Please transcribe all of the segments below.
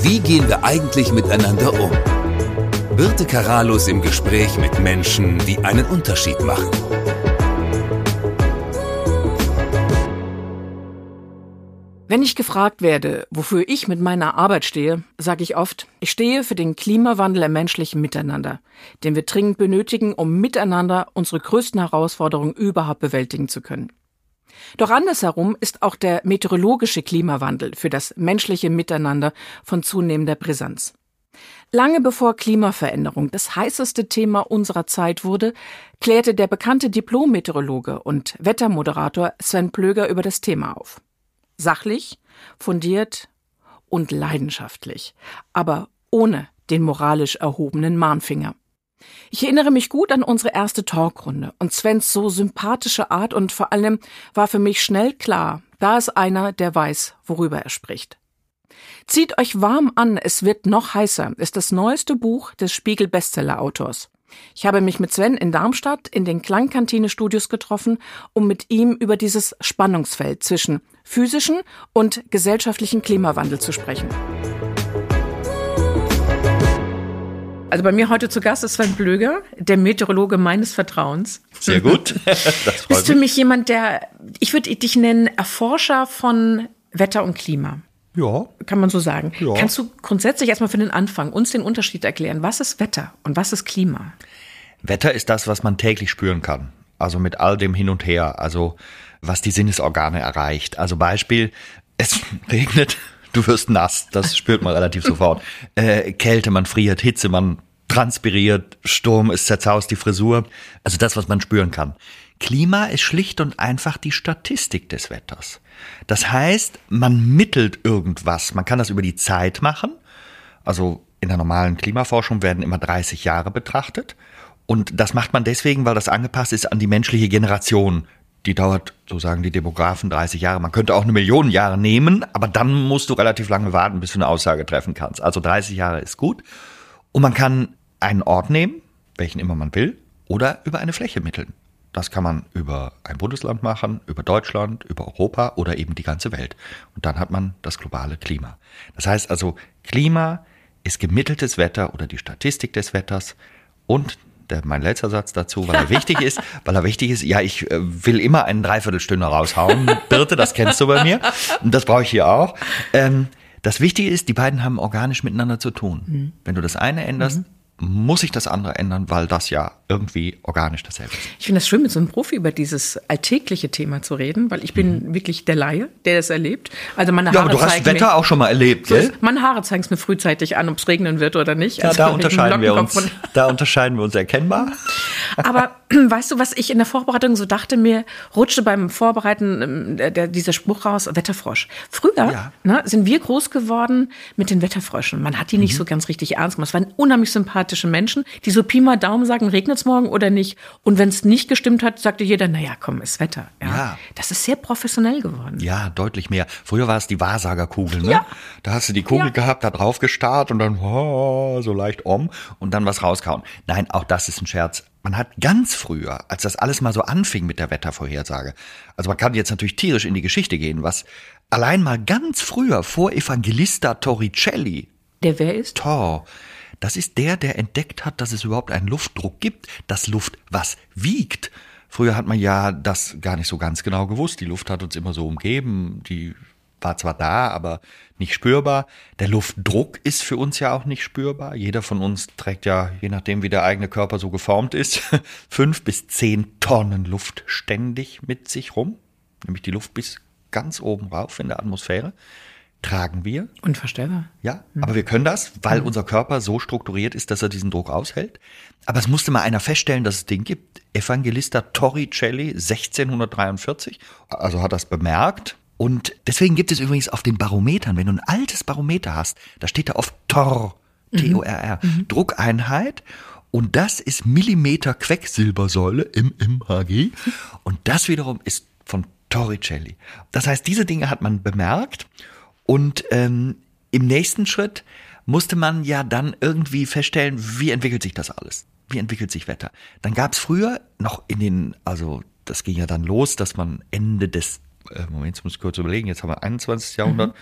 Wie gehen wir eigentlich miteinander um? Birte Karalus im Gespräch mit Menschen, die einen Unterschied machen. Wenn ich gefragt werde, wofür ich mit meiner Arbeit stehe, sage ich oft, ich stehe für den Klimawandel im menschlichen Miteinander, den wir dringend benötigen, um miteinander unsere größten Herausforderungen überhaupt bewältigen zu können. Doch andersherum ist auch der meteorologische Klimawandel für das menschliche Miteinander von zunehmender Brisanz. Lange bevor Klimaveränderung das heißeste Thema unserer Zeit wurde, klärte der bekannte Diplom-Meteorologe und Wettermoderator Sven Plöger über das Thema auf. Sachlich, fundiert und leidenschaftlich, aber ohne den moralisch erhobenen Mahnfinger. Ich erinnere mich gut an unsere erste Talkrunde und Svens so sympathische Art und vor allem war für mich schnell klar, da ist einer, der weiß, worüber er spricht. Zieht euch warm an, es wird noch heißer, ist das neueste Buch des Spiegel Bestseller Autors. Ich habe mich mit Sven in Darmstadt in den Klangkantine Studios getroffen, um mit ihm über dieses Spannungsfeld zwischen physischen und gesellschaftlichen Klimawandel zu sprechen. Also bei mir heute zu Gast ist Sven Blöger, der Meteorologe meines Vertrauens. Sehr gut. Das freut Bist du mich jemand, der, ich würde dich nennen, Erforscher von Wetter und Klima? Ja. Kann man so sagen. Ja. Kannst du grundsätzlich erstmal für den Anfang uns den Unterschied erklären? Was ist Wetter und was ist Klima? Wetter ist das, was man täglich spüren kann. Also mit all dem hin und her. Also was die Sinnesorgane erreicht. Also Beispiel, es regnet, du wirst nass. Das spürt man relativ sofort. Äh, Kälte, man friert, Hitze, man transpiriert, Sturm, es zerzaust die Frisur. Also das, was man spüren kann. Klima ist schlicht und einfach die Statistik des Wetters. Das heißt, man mittelt irgendwas. Man kann das über die Zeit machen. Also in der normalen Klimaforschung werden immer 30 Jahre betrachtet. Und das macht man deswegen, weil das angepasst ist an die menschliche Generation. Die dauert, so sagen die Demografen, 30 Jahre. Man könnte auch eine Million Jahre nehmen, aber dann musst du relativ lange warten, bis du eine Aussage treffen kannst. Also 30 Jahre ist gut. Und man kann einen Ort nehmen, welchen immer man will, oder über eine Fläche mitteln. Das kann man über ein Bundesland machen, über Deutschland, über Europa oder eben die ganze Welt. Und dann hat man das globale Klima. Das heißt also, Klima ist gemitteltes Wetter oder die Statistik des Wetters und der, mein letzter Satz dazu, weil er wichtig ist, weil er wichtig ist, ja, ich äh, will immer einen Dreiviertelstünder raushauen. Birte, das kennst du bei mir. Und das brauche ich hier auch. Ähm, das Wichtige ist, die beiden haben organisch miteinander zu tun. Mhm. Wenn du das eine änderst, mhm muss ich das andere ändern, weil das ja irgendwie organisch dasselbe ist. Ich finde es schön, mit so einem Profi über dieses alltägliche Thema zu reden, weil ich bin mhm. wirklich der Laie, der das erlebt. Also meine ja, Haare aber du hast Wetter mir, auch schon mal erlebt, gell? Meine Haare zeigen es mir frühzeitig an, ob es regnen wird oder nicht. Ja, also da unterscheiden wir uns. Da unterscheiden wir uns erkennbar. Aber weißt du, was ich in der Vorbereitung so dachte, mir rutschte beim Vorbereiten ähm, der, der, dieser Spruch raus, Wetterfrosch. Früher ja. ne, sind wir groß geworden mit den Wetterfröschen. Man hat die nicht mhm. so ganz richtig ernst gemacht. Es waren unheimlich sympathische Menschen, die so Pi mal Daumen sagen, regnet es morgen oder nicht. Und wenn es nicht gestimmt hat, sagte jeder, naja, komm, ist Wetter. Ja. ja. Das ist sehr professionell geworden. Ja, deutlich mehr. Früher war es die Wahrsagerkugel, ne? Ja. Da hast du die Kugel gehabt, da drauf gestarrt und dann oh, so leicht um und dann was rauskauen. Nein, auch das ist ein Scherz. Man hat ganz früher, als das alles mal so anfing mit der Wettervorhersage, also man kann jetzt natürlich tierisch in die Geschichte gehen, was allein mal ganz früher vor Evangelista Torricelli. Der wer ist? Tor. Das ist der, der entdeckt hat, dass es überhaupt einen Luftdruck gibt, dass Luft was wiegt. Früher hat man ja das gar nicht so ganz genau gewusst. Die Luft hat uns immer so umgeben, die war zwar da, aber nicht spürbar. Der Luftdruck ist für uns ja auch nicht spürbar. Jeder von uns trägt ja, je nachdem wie der eigene Körper so geformt ist, fünf bis zehn Tonnen Luft ständig mit sich rum. Nämlich die Luft bis ganz oben rauf in der Atmosphäre tragen wir. Unvorstellbar. Ja, mhm. aber wir können das, weil mhm. unser Körper so strukturiert ist, dass er diesen Druck aushält. Aber es musste mal einer feststellen, dass es den gibt. Evangelista Torricelli 1643, also hat das bemerkt. Und deswegen gibt es übrigens auf den Barometern, wenn du ein altes Barometer hast, da steht da oft Tor, T-O-R-R, mhm. mhm. Druckeinheit. Und das ist Millimeter Quecksilbersäule, MMHG. Und das wiederum ist von Torricelli. Das heißt, diese Dinge hat man bemerkt und ähm, im nächsten Schritt musste man ja dann irgendwie feststellen, wie entwickelt sich das alles? Wie entwickelt sich Wetter? Dann gab es früher noch in den, also das ging ja dann los, dass man Ende des, Moment, jetzt muss ich kurz überlegen, jetzt haben wir 21. Jahrhundert, mhm.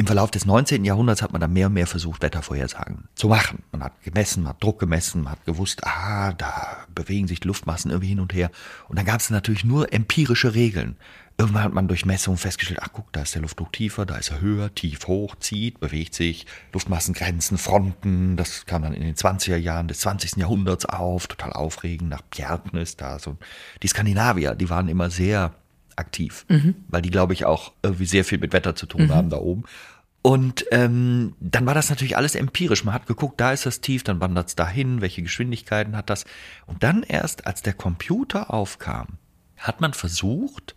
Im Verlauf des 19. Jahrhunderts hat man dann mehr und mehr versucht, Wettervorhersagen zu machen. Man hat gemessen, man hat Druck gemessen, man hat gewusst, ah, da bewegen sich Luftmassen irgendwie hin und her. Und dann gab es natürlich nur empirische Regeln. Irgendwann hat man durch Messungen festgestellt, ach guck, da ist der Luftdruck tiefer, da ist er höher, tief, hoch, zieht, bewegt sich, Luftmassengrenzen, Fronten, das kam dann in den 20er Jahren des 20. Jahrhunderts auf, total aufregend, nach Bjertnäs da so. Die Skandinavier, die waren immer sehr aktiv, mhm. weil die, glaube ich, auch irgendwie sehr viel mit Wetter zu tun mhm. haben da oben. Und ähm, dann war das natürlich alles empirisch. Man hat geguckt, da ist das tief, dann wandert es dahin, welche Geschwindigkeiten hat das. Und dann erst, als der Computer aufkam, hat man versucht,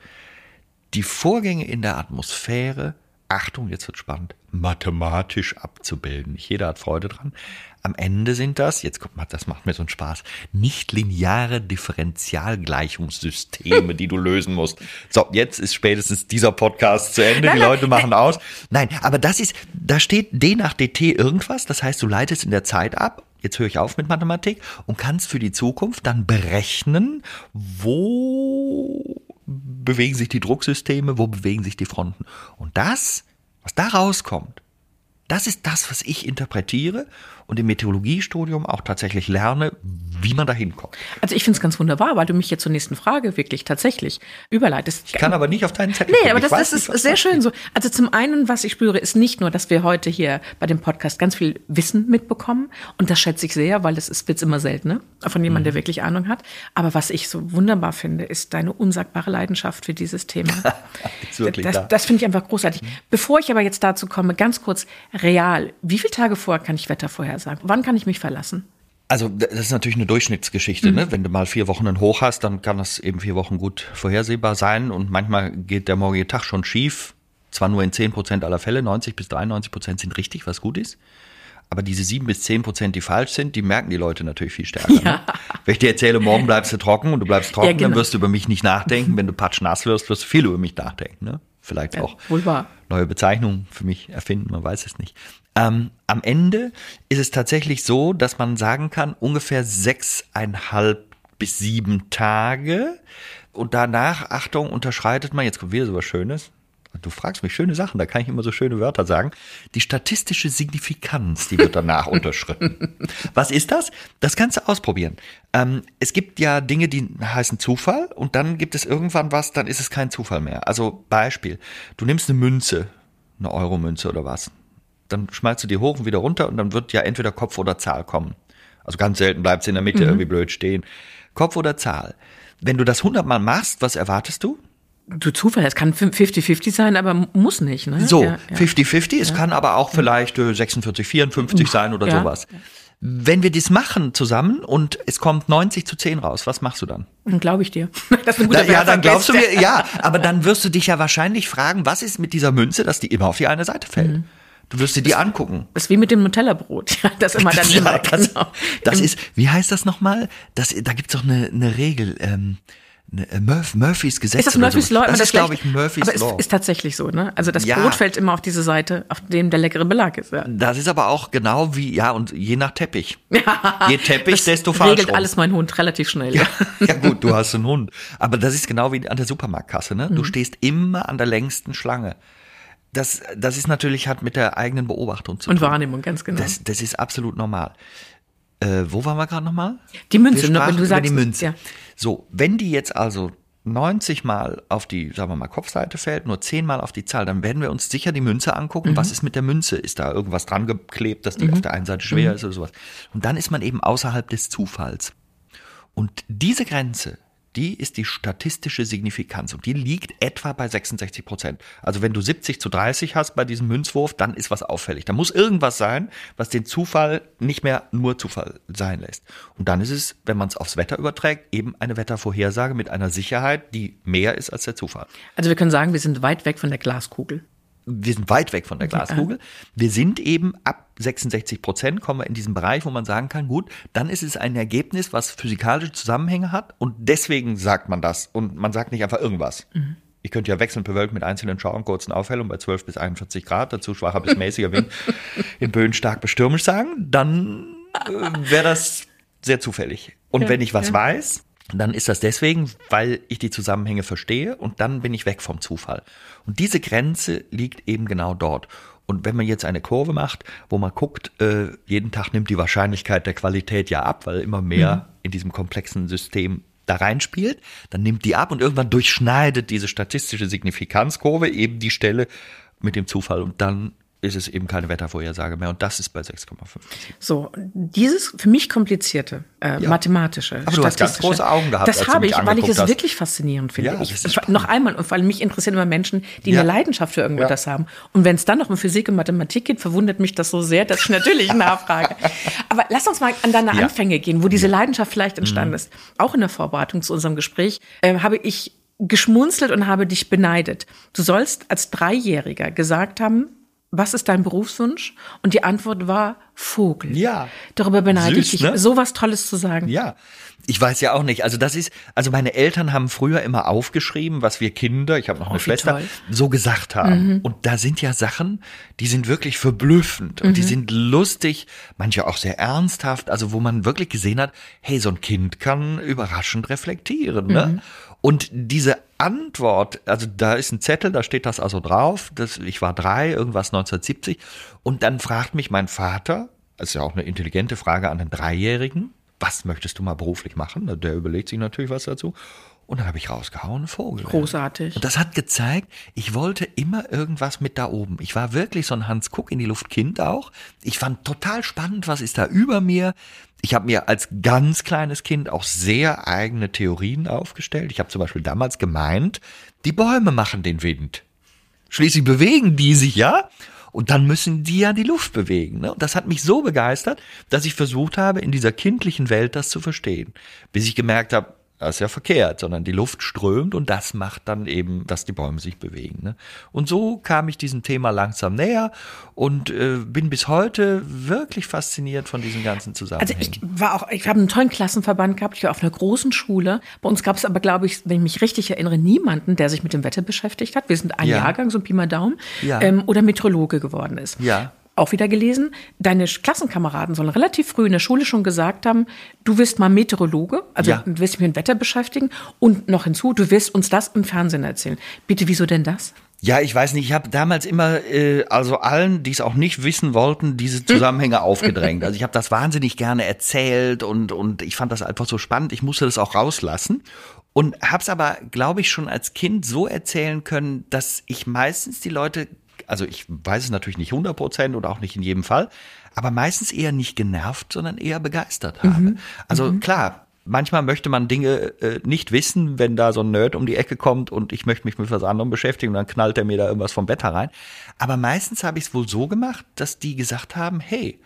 die Vorgänge in der Atmosphäre, Achtung, jetzt wird spannend, mathematisch abzubilden. Nicht jeder hat Freude dran. Am Ende sind das, jetzt guck mal, das macht mir so einen Spaß, nicht lineare Differentialgleichungssysteme, die du lösen musst. So, jetzt ist spätestens dieser Podcast zu Ende, die Leute machen aus. Nein, aber das ist, da steht D nach DT irgendwas, das heißt, du leitest in der Zeit ab jetzt höre ich auf mit Mathematik und kannst für die Zukunft dann berechnen, wo bewegen sich die Drucksysteme, wo bewegen sich die Fronten. Und das, was da rauskommt, das ist das, was ich interpretiere und im Meteorologiestudium auch tatsächlich lerne, wie man da hinkommt. Also ich finde es ganz wunderbar, weil du mich jetzt zur nächsten Frage wirklich tatsächlich überleitest. Ich kann aber nicht auf deinen Zettel Nee, aber das, das nicht, ist sehr schön so. Also zum einen, was ich spüre, ist nicht nur, dass wir heute hier bei dem Podcast ganz viel Wissen mitbekommen und das schätze ich sehr, weil das ist wird's immer seltener von jemandem, der mhm. wirklich Ahnung hat. Aber was ich so wunderbar finde, ist deine unsagbare Leidenschaft für dieses Thema. das da. das finde ich einfach großartig. Bevor ich aber jetzt dazu komme, ganz kurz real, wie viele Tage vorher kann ich Wetter vorher sagen? Wann kann ich mich verlassen? Also das ist natürlich eine Durchschnittsgeschichte. Mhm. Ne? Wenn du mal vier Wochen ein Hoch hast, dann kann das eben vier Wochen gut vorhersehbar sein. Und manchmal geht der morgige Tag schon schief. Zwar nur in 10 Prozent aller Fälle, 90 bis 93 Prozent sind richtig, was gut ist. Aber diese sieben bis zehn Prozent, die falsch sind, die merken die Leute natürlich viel stärker. Ne? Ja. Ne? Wenn ich dir erzähle, morgen bleibst du trocken und du bleibst trocken, ja, genau. dann wirst du über mich nicht nachdenken. Wenn du patschnass wirst, wirst du viel über mich nachdenken. Ne? Vielleicht ja, auch neue Bezeichnungen für mich erfinden, man weiß es nicht. Ähm, am Ende ist es tatsächlich so, dass man sagen kann, ungefähr sechseinhalb bis sieben Tage. Und danach, Achtung, unterschreitet man, jetzt kommt wieder so was Schönes. Du fragst mich schöne Sachen, da kann ich immer so schöne Wörter sagen. Die statistische Signifikanz, die wird danach unterschritten. Was ist das? Das kannst du ausprobieren. Ähm, es gibt ja Dinge, die heißen Zufall und dann gibt es irgendwann was, dann ist es kein Zufall mehr. Also Beispiel, du nimmst eine Münze, eine Euromünze oder was dann schmeißt du die hoch und wieder runter und dann wird ja entweder Kopf oder Zahl kommen. Also ganz selten bleibt sie in der Mitte mhm. irgendwie blöd stehen. Kopf oder Zahl. Wenn du das hundertmal machst, was erwartest du? Du Zufall, es kann 50-50 sein, aber muss nicht, ne? So, 50-50, ja, ja. es kann aber auch vielleicht 46, 54 sein oder sowas. Wenn wir dies machen zusammen und es kommt 90 zu 10 raus, was machst du dann? Dann glaube ich dir. Das ist ein guter da, ja, dann glaubst du mir, ja, aber dann wirst du dich ja wahrscheinlich fragen, was ist mit dieser Münze, dass die immer auf die eine Seite fällt? Mhm. Du wirst dir die angucken. Das ist wie mit dem Nutella-Brot. Ja, das immer dann ja, das, genau. das ist, wie heißt das nochmal? Das, da gibt's doch eine, eine Regel. Ähm, äh, Murph, Murphys Gesetz. Ist das Murphys Law? Das, das ist, glaube ich, Murphys aber Law. Aber ist, ist tatsächlich so, ne? Also das ja. Brot fällt immer auf diese Seite, auf dem der leckere Belag ist. Ja. Das ist aber auch genau wie, ja, und je nach Teppich. Ja, je Teppich, das desto falsch. regelt alles mein Hund relativ schnell. Ja. ja, gut, du hast einen Hund. Aber das ist genau wie an der Supermarktkasse, ne? Du mhm. stehst immer an der längsten Schlange das, das ist natürlich, hat mit der eigenen Beobachtung zu tun. Und Wahrnehmung, ganz genau. Das, das ist absolut normal. Äh, wo waren wir gerade nochmal? Die Münze, ne, wenn du sagst. Die Münze. Ja. So, wenn die jetzt also 90 Mal auf die, sagen wir mal, Kopfseite fällt, nur 10 Mal auf die Zahl, dann werden wir uns sicher die Münze angucken. Mhm. Was ist mit der Münze? Ist da irgendwas dran geklebt, dass die mhm. auf der einen Seite schwer mhm. ist oder sowas? Und dann ist man eben außerhalb des Zufalls. Und diese Grenze, die ist die statistische Signifikanz und die liegt etwa bei 66 Prozent. Also wenn du 70 zu 30 hast bei diesem Münzwurf, dann ist was auffällig. Da muss irgendwas sein, was den Zufall nicht mehr nur Zufall sein lässt. Und dann ist es, wenn man es aufs Wetter überträgt, eben eine Wettervorhersage mit einer Sicherheit, die mehr ist als der Zufall. Also wir können sagen, wir sind weit weg von der Glaskugel wir sind weit weg von der Glaskugel. Wir sind eben ab 66 Prozent kommen wir in diesen Bereich, wo man sagen kann, gut, dann ist es ein Ergebnis, was physikalische Zusammenhänge hat und deswegen sagt man das und man sagt nicht einfach irgendwas. Mhm. Ich könnte ja wechseln bewölkt mit einzelnen Schauern, kurzen Aufhellungen bei 12 bis 41 Grad, dazu schwacher bis mäßiger Wind, in Böen stark bestürmisch sagen, dann äh, wäre das sehr zufällig. Und ja, wenn ich was ja. weiß, dann ist das deswegen, weil ich die Zusammenhänge verstehe und dann bin ich weg vom Zufall. Und diese Grenze liegt eben genau dort. Und wenn man jetzt eine Kurve macht, wo man guckt, äh, jeden Tag nimmt die Wahrscheinlichkeit der Qualität ja ab, weil immer mehr mhm. in diesem komplexen System da reinspielt, dann nimmt die ab und irgendwann durchschneidet diese statistische Signifikanzkurve eben die Stelle mit dem Zufall und dann ist es eben keine Wettervorhersage mehr. Und das ist bei 6,5. So, dieses für mich komplizierte, äh, ja. mathematische, Aber du hast ganz große Augen gehabt. Das habe ich, weil ich es wirklich faszinierend finde. Ja, ich, ich, noch einmal, und vor allem mich interessieren immer Menschen, die ja. eine Leidenschaft für irgendetwas haben. Und wenn es dann noch um Physik und Mathematik geht, verwundert mich das so sehr, dass ich natürlich nachfrage. Aber lass uns mal an deine Anfänge gehen, wo diese Leidenschaft vielleicht entstanden mhm. ist. Auch in der Vorbereitung zu unserem Gespräch äh, habe ich geschmunzelt und habe dich beneidet. Du sollst als Dreijähriger gesagt haben, was ist dein Berufswunsch? Und die Antwort war Vogel. Ja. Darüber beneide Süß, ich dich, ne? so was Tolles zu sagen. Ja. Ich weiß ja auch nicht. Also das ist, also meine Eltern haben früher immer aufgeschrieben, was wir Kinder, ich habe noch oh, eine Schwester, toll. so gesagt haben. Mhm. Und da sind ja Sachen, die sind wirklich verblüffend und mhm. die sind lustig, manche auch sehr ernsthaft, also wo man wirklich gesehen hat, hey, so ein Kind kann überraschend reflektieren. Ne? Mhm. Und diese Antwort, also da ist ein Zettel, da steht das also drauf, das, ich war drei, irgendwas 1970, und dann fragt mich mein Vater, das ist ja auch eine intelligente Frage an einen Dreijährigen, was möchtest du mal beruflich machen? Der überlegt sich natürlich was dazu. Und dann habe ich rausgehauen, Vogel. Großartig. Und das hat gezeigt, ich wollte immer irgendwas mit da oben. Ich war wirklich so ein Hans Kuck in die Luft Kind auch. Ich fand total spannend, was ist da über mir. Ich habe mir als ganz kleines Kind auch sehr eigene Theorien aufgestellt. Ich habe zum Beispiel damals gemeint, die Bäume machen den Wind. Schließlich bewegen die sich ja. Und dann müssen die ja die Luft bewegen. Ne? Und das hat mich so begeistert, dass ich versucht habe, in dieser kindlichen Welt das zu verstehen. Bis ich gemerkt habe, das ist ja verkehrt, sondern die Luft strömt und das macht dann eben, dass die Bäume sich bewegen. Ne? Und so kam ich diesem Thema langsam näher und äh, bin bis heute wirklich fasziniert von diesen ganzen Zusammenhängen. Also ich war auch, ich habe einen tollen Klassenverband gehabt, ich war auf einer großen Schule. Bei uns gab es aber, glaube ich, wenn ich mich richtig erinnere, niemanden, der sich mit dem Wetter beschäftigt hat. Wir sind ein ja. Jahrgang, so ein Pi mal Daumen, ja. ähm, oder Meteorologe geworden ist. Ja auch wieder gelesen, deine Klassenkameraden sollen relativ früh in der Schule schon gesagt haben, du wirst mal Meteorologe, also ja. du wirst dich mit dem Wetter beschäftigen und noch hinzu, du wirst uns das im Fernsehen erzählen. Bitte, wieso denn das? Ja, ich weiß nicht, ich habe damals immer, äh, also allen, die es auch nicht wissen wollten, diese Zusammenhänge aufgedrängt. Also ich habe das wahnsinnig gerne erzählt und, und ich fand das einfach so spannend. Ich musste das auch rauslassen und habe es aber, glaube ich, schon als Kind so erzählen können, dass ich meistens die Leute also ich weiß es natürlich nicht 100 Prozent oder auch nicht in jedem Fall, aber meistens eher nicht genervt, sondern eher begeistert habe. Mhm. Also mhm. klar, manchmal möchte man Dinge äh, nicht wissen, wenn da so ein Nerd um die Ecke kommt und ich möchte mich mit was anderem beschäftigen und dann knallt er mir da irgendwas vom Wetter rein. Aber meistens habe ich es wohl so gemacht, dass die gesagt haben, hey,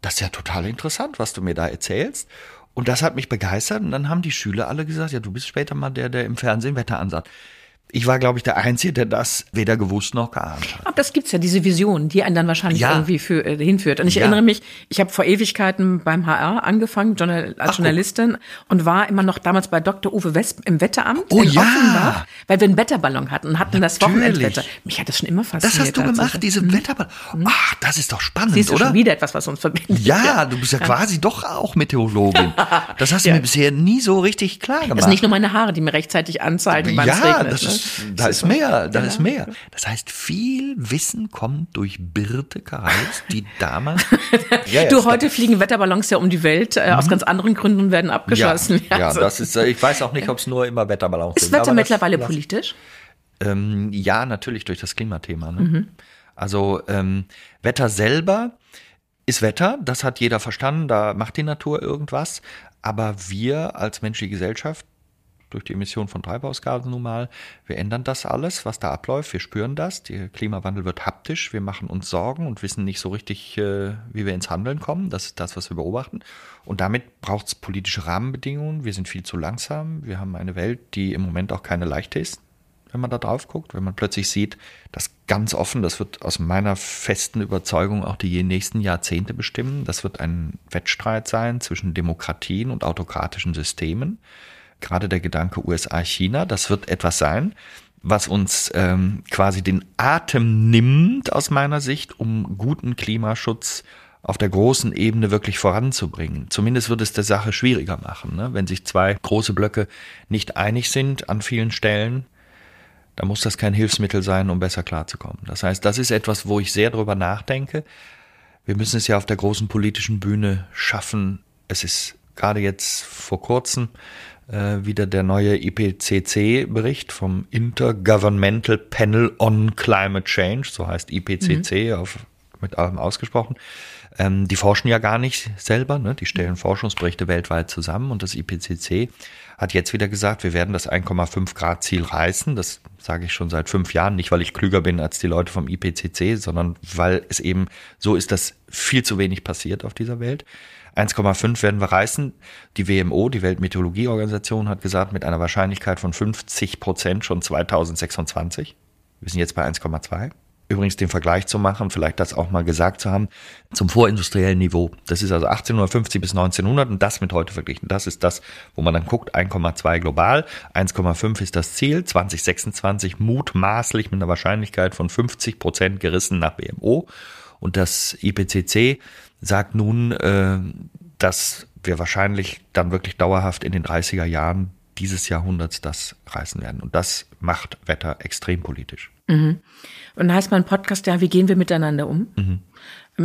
das ist ja total interessant, was du mir da erzählst. Und das hat mich begeistert. Und dann haben die Schüler alle gesagt, ja, du bist später mal der, der im Fernsehen Wetter ansagt. Ich war, glaube ich, der Einzige, der das weder gewusst noch geahnt hat. Aber das gibt's ja, diese Vision, die einen dann wahrscheinlich ja. irgendwie für, äh, hinführt. Und ich ja. erinnere mich, ich habe vor Ewigkeiten beim HR angefangen, Journal als Ach, Journalistin, oh. und war immer noch damals bei Dr. Uwe Wesp im Wetteramt oh, in ja. Offenbach, weil wir einen Wetterballon hatten und hatten Natürlich. das Wochenendwetter. Mich hat das schon immer fasziniert. Das hast du gemacht, diese hm. Wetterballon. Hm. Ach, das ist doch spannend, Siehst du oder? schon wieder etwas, was uns verbindet. Ja, du bist ja, quasi doch auch Meteorologin. Das hast du mir bisher nie so richtig klar gemacht. Das sind nicht nur meine Haare, die mir rechtzeitig anzeigen, wann es regnet. Ist, da ist mehr da ist mehr. Das heißt, viel Wissen kommt durch Birte Karls, die damals. ja, ja, du, heute fliegen Wetterballons ja um die Welt, äh, mhm. aus ganz anderen Gründen und werden abgeschossen. Ja, ja also. das ist, äh, ich weiß auch nicht, ob es nur immer Wetterballons ist sind. Ist Wetter mittlerweile das, politisch? Ähm, ja, natürlich durch das Klimathema. Ne? Mhm. Also ähm, Wetter selber ist Wetter, das hat jeder verstanden, da macht die Natur irgendwas. Aber wir als menschliche Gesellschaft durch die Emission von Treibhausgasen nun mal. Wir ändern das alles, was da abläuft. Wir spüren das. Der Klimawandel wird haptisch. Wir machen uns Sorgen und wissen nicht so richtig, äh, wie wir ins Handeln kommen. Das ist das, was wir beobachten. Und damit braucht es politische Rahmenbedingungen. Wir sind viel zu langsam. Wir haben eine Welt, die im Moment auch keine leichte ist wenn man da drauf guckt, wenn man plötzlich sieht, dass ganz offen, das wird aus meiner festen Überzeugung auch die nächsten Jahrzehnte bestimmen, das wird ein Wettstreit sein zwischen Demokratien und autokratischen Systemen gerade der Gedanke USA-China, das wird etwas sein, was uns ähm, quasi den Atem nimmt, aus meiner Sicht, um guten Klimaschutz auf der großen Ebene wirklich voranzubringen. Zumindest wird es der Sache schwieriger machen, ne? wenn sich zwei große Blöcke nicht einig sind an vielen Stellen. dann muss das kein Hilfsmittel sein, um besser klarzukommen. Das heißt, das ist etwas, wo ich sehr drüber nachdenke. Wir müssen es ja auf der großen politischen Bühne schaffen. Es ist gerade jetzt vor kurzem wieder der neue IPCC-Bericht vom Intergovernmental Panel on Climate Change, so heißt IPCC mhm. auf, mit allem ausgesprochen. Ähm, die forschen ja gar nicht selber, ne? die stellen Forschungsberichte weltweit zusammen und das IPCC hat jetzt wieder gesagt, wir werden das 1,5 Grad Ziel reißen. Das sage ich schon seit fünf Jahren, nicht weil ich klüger bin als die Leute vom IPCC, sondern weil es eben so ist, dass viel zu wenig passiert auf dieser Welt. 1,5 werden wir reißen. Die WMO, die Weltmeteorologieorganisation, hat gesagt, mit einer Wahrscheinlichkeit von 50 Prozent schon 2026. Wir sind jetzt bei 1,2. Übrigens den Vergleich zu machen, vielleicht das auch mal gesagt zu haben, zum vorindustriellen Niveau. Das ist also 1850 bis 1900 und das mit heute verglichen. Das ist das, wo man dann guckt, 1,2 global, 1,5 ist das Ziel, 2026 mutmaßlich mit einer Wahrscheinlichkeit von 50 Prozent gerissen nach BMO. Und das IPCC sagt nun, äh, dass wir wahrscheinlich dann wirklich dauerhaft in den 30er Jahren dieses Jahrhunderts das reißen werden. Und das macht Wetter extrem politisch. Mhm. Und dann heißt mein Podcast ja, wie gehen wir miteinander um? Mhm.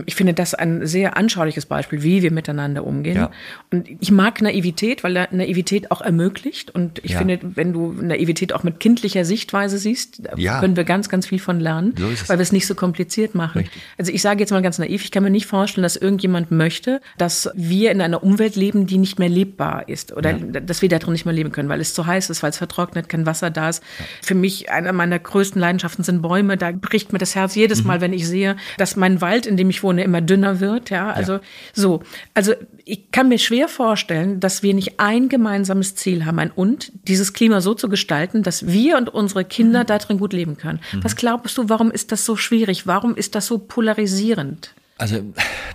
Ich finde das ein sehr anschauliches Beispiel, wie wir miteinander umgehen. Ja. Und ich mag Naivität, weil Naivität auch ermöglicht. Und ich ja. finde, wenn du Naivität auch mit kindlicher Sichtweise siehst, ja. können wir ganz, ganz viel von lernen, so weil wir es nicht so kompliziert machen. Richtig. Also ich sage jetzt mal ganz naiv, ich kann mir nicht vorstellen, dass irgendjemand möchte, dass wir in einer Umwelt leben, die nicht mehr lebbar ist oder dass wir darin nicht mehr leben können, weil es zu heiß ist, weil es vertrocknet, kein Wasser da ist. Für mich einer meiner größten Leidenschaften sind Bäume. Da bricht mir das Herz jedes mhm. Mal, wenn ich sehe, dass mein Wald, in dem ich wohne, immer dünner wird. Ja, also ja. so. Also ich kann mir schwer vorstellen, dass wir nicht ein gemeinsames Ziel haben, ein und dieses Klima so zu gestalten, dass wir und unsere Kinder mhm. darin gut leben können. Mhm. Was glaubst du, warum ist das so schwierig? Warum ist das so polarisierend? Also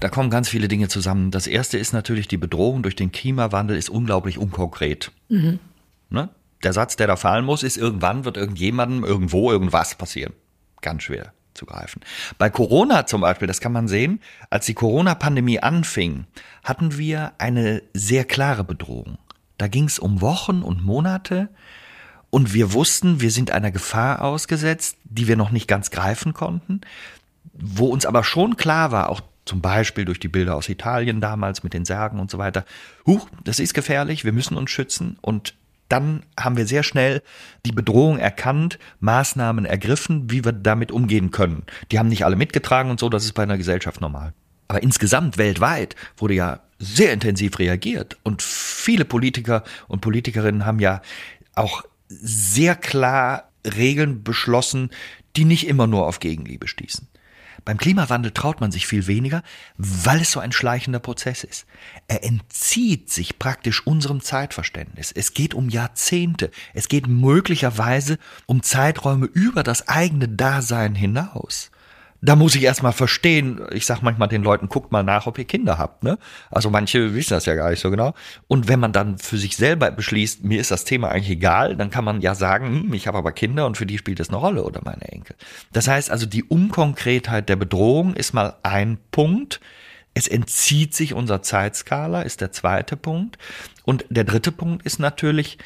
da kommen ganz viele Dinge zusammen. Das erste ist natürlich, die Bedrohung durch den Klimawandel ist unglaublich unkonkret. Mhm. Ne? Der Satz, der da fallen muss, ist, irgendwann wird irgendjemandem irgendwo irgendwas passieren. Ganz schwer zu greifen. Bei Corona zum Beispiel, das kann man sehen, als die Corona-Pandemie anfing, hatten wir eine sehr klare Bedrohung. Da ging es um Wochen und Monate und wir wussten, wir sind einer Gefahr ausgesetzt, die wir noch nicht ganz greifen konnten, wo uns aber schon klar war, auch zum Beispiel durch die Bilder aus Italien damals mit den Särgen und so weiter, huch, das ist gefährlich, wir müssen uns schützen und dann haben wir sehr schnell die Bedrohung erkannt, Maßnahmen ergriffen, wie wir damit umgehen können. Die haben nicht alle mitgetragen und so, das ist bei einer Gesellschaft normal. Aber insgesamt weltweit wurde ja sehr intensiv reagiert und viele Politiker und Politikerinnen haben ja auch sehr klar Regeln beschlossen, die nicht immer nur auf Gegenliebe stießen. Beim Klimawandel traut man sich viel weniger, weil es so ein schleichender Prozess ist. Er entzieht sich praktisch unserem Zeitverständnis. Es geht um Jahrzehnte. Es geht möglicherweise um Zeiträume über das eigene Dasein hinaus da muss ich erstmal verstehen, ich sag manchmal den Leuten, guckt mal nach, ob ihr Kinder habt, ne? Also manche wissen das ja gar nicht so genau. Und wenn man dann für sich selber beschließt, mir ist das Thema eigentlich egal, dann kann man ja sagen, hm, ich habe aber Kinder und für die spielt es eine Rolle oder meine Enkel. Das heißt also, die Unkonkretheit der Bedrohung ist mal ein Punkt. Es entzieht sich unserer Zeitskala, ist der zweite Punkt. Und der dritte Punkt ist natürlich,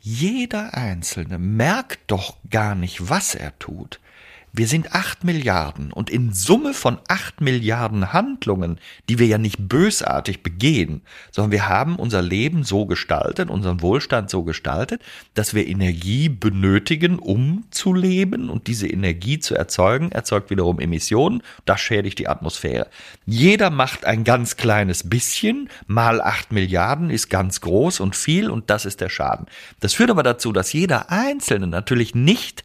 jeder Einzelne merkt doch gar nicht, was er tut. Wir sind acht Milliarden und in Summe von acht Milliarden Handlungen, die wir ja nicht bösartig begehen, sondern wir haben unser Leben so gestaltet, unseren Wohlstand so gestaltet, dass wir Energie benötigen, um zu leben und diese Energie zu erzeugen, erzeugt wiederum Emissionen, das schädigt die Atmosphäre. Jeder macht ein ganz kleines bisschen, mal acht Milliarden ist ganz groß und viel und das ist der Schaden. Das führt aber dazu, dass jeder Einzelne natürlich nicht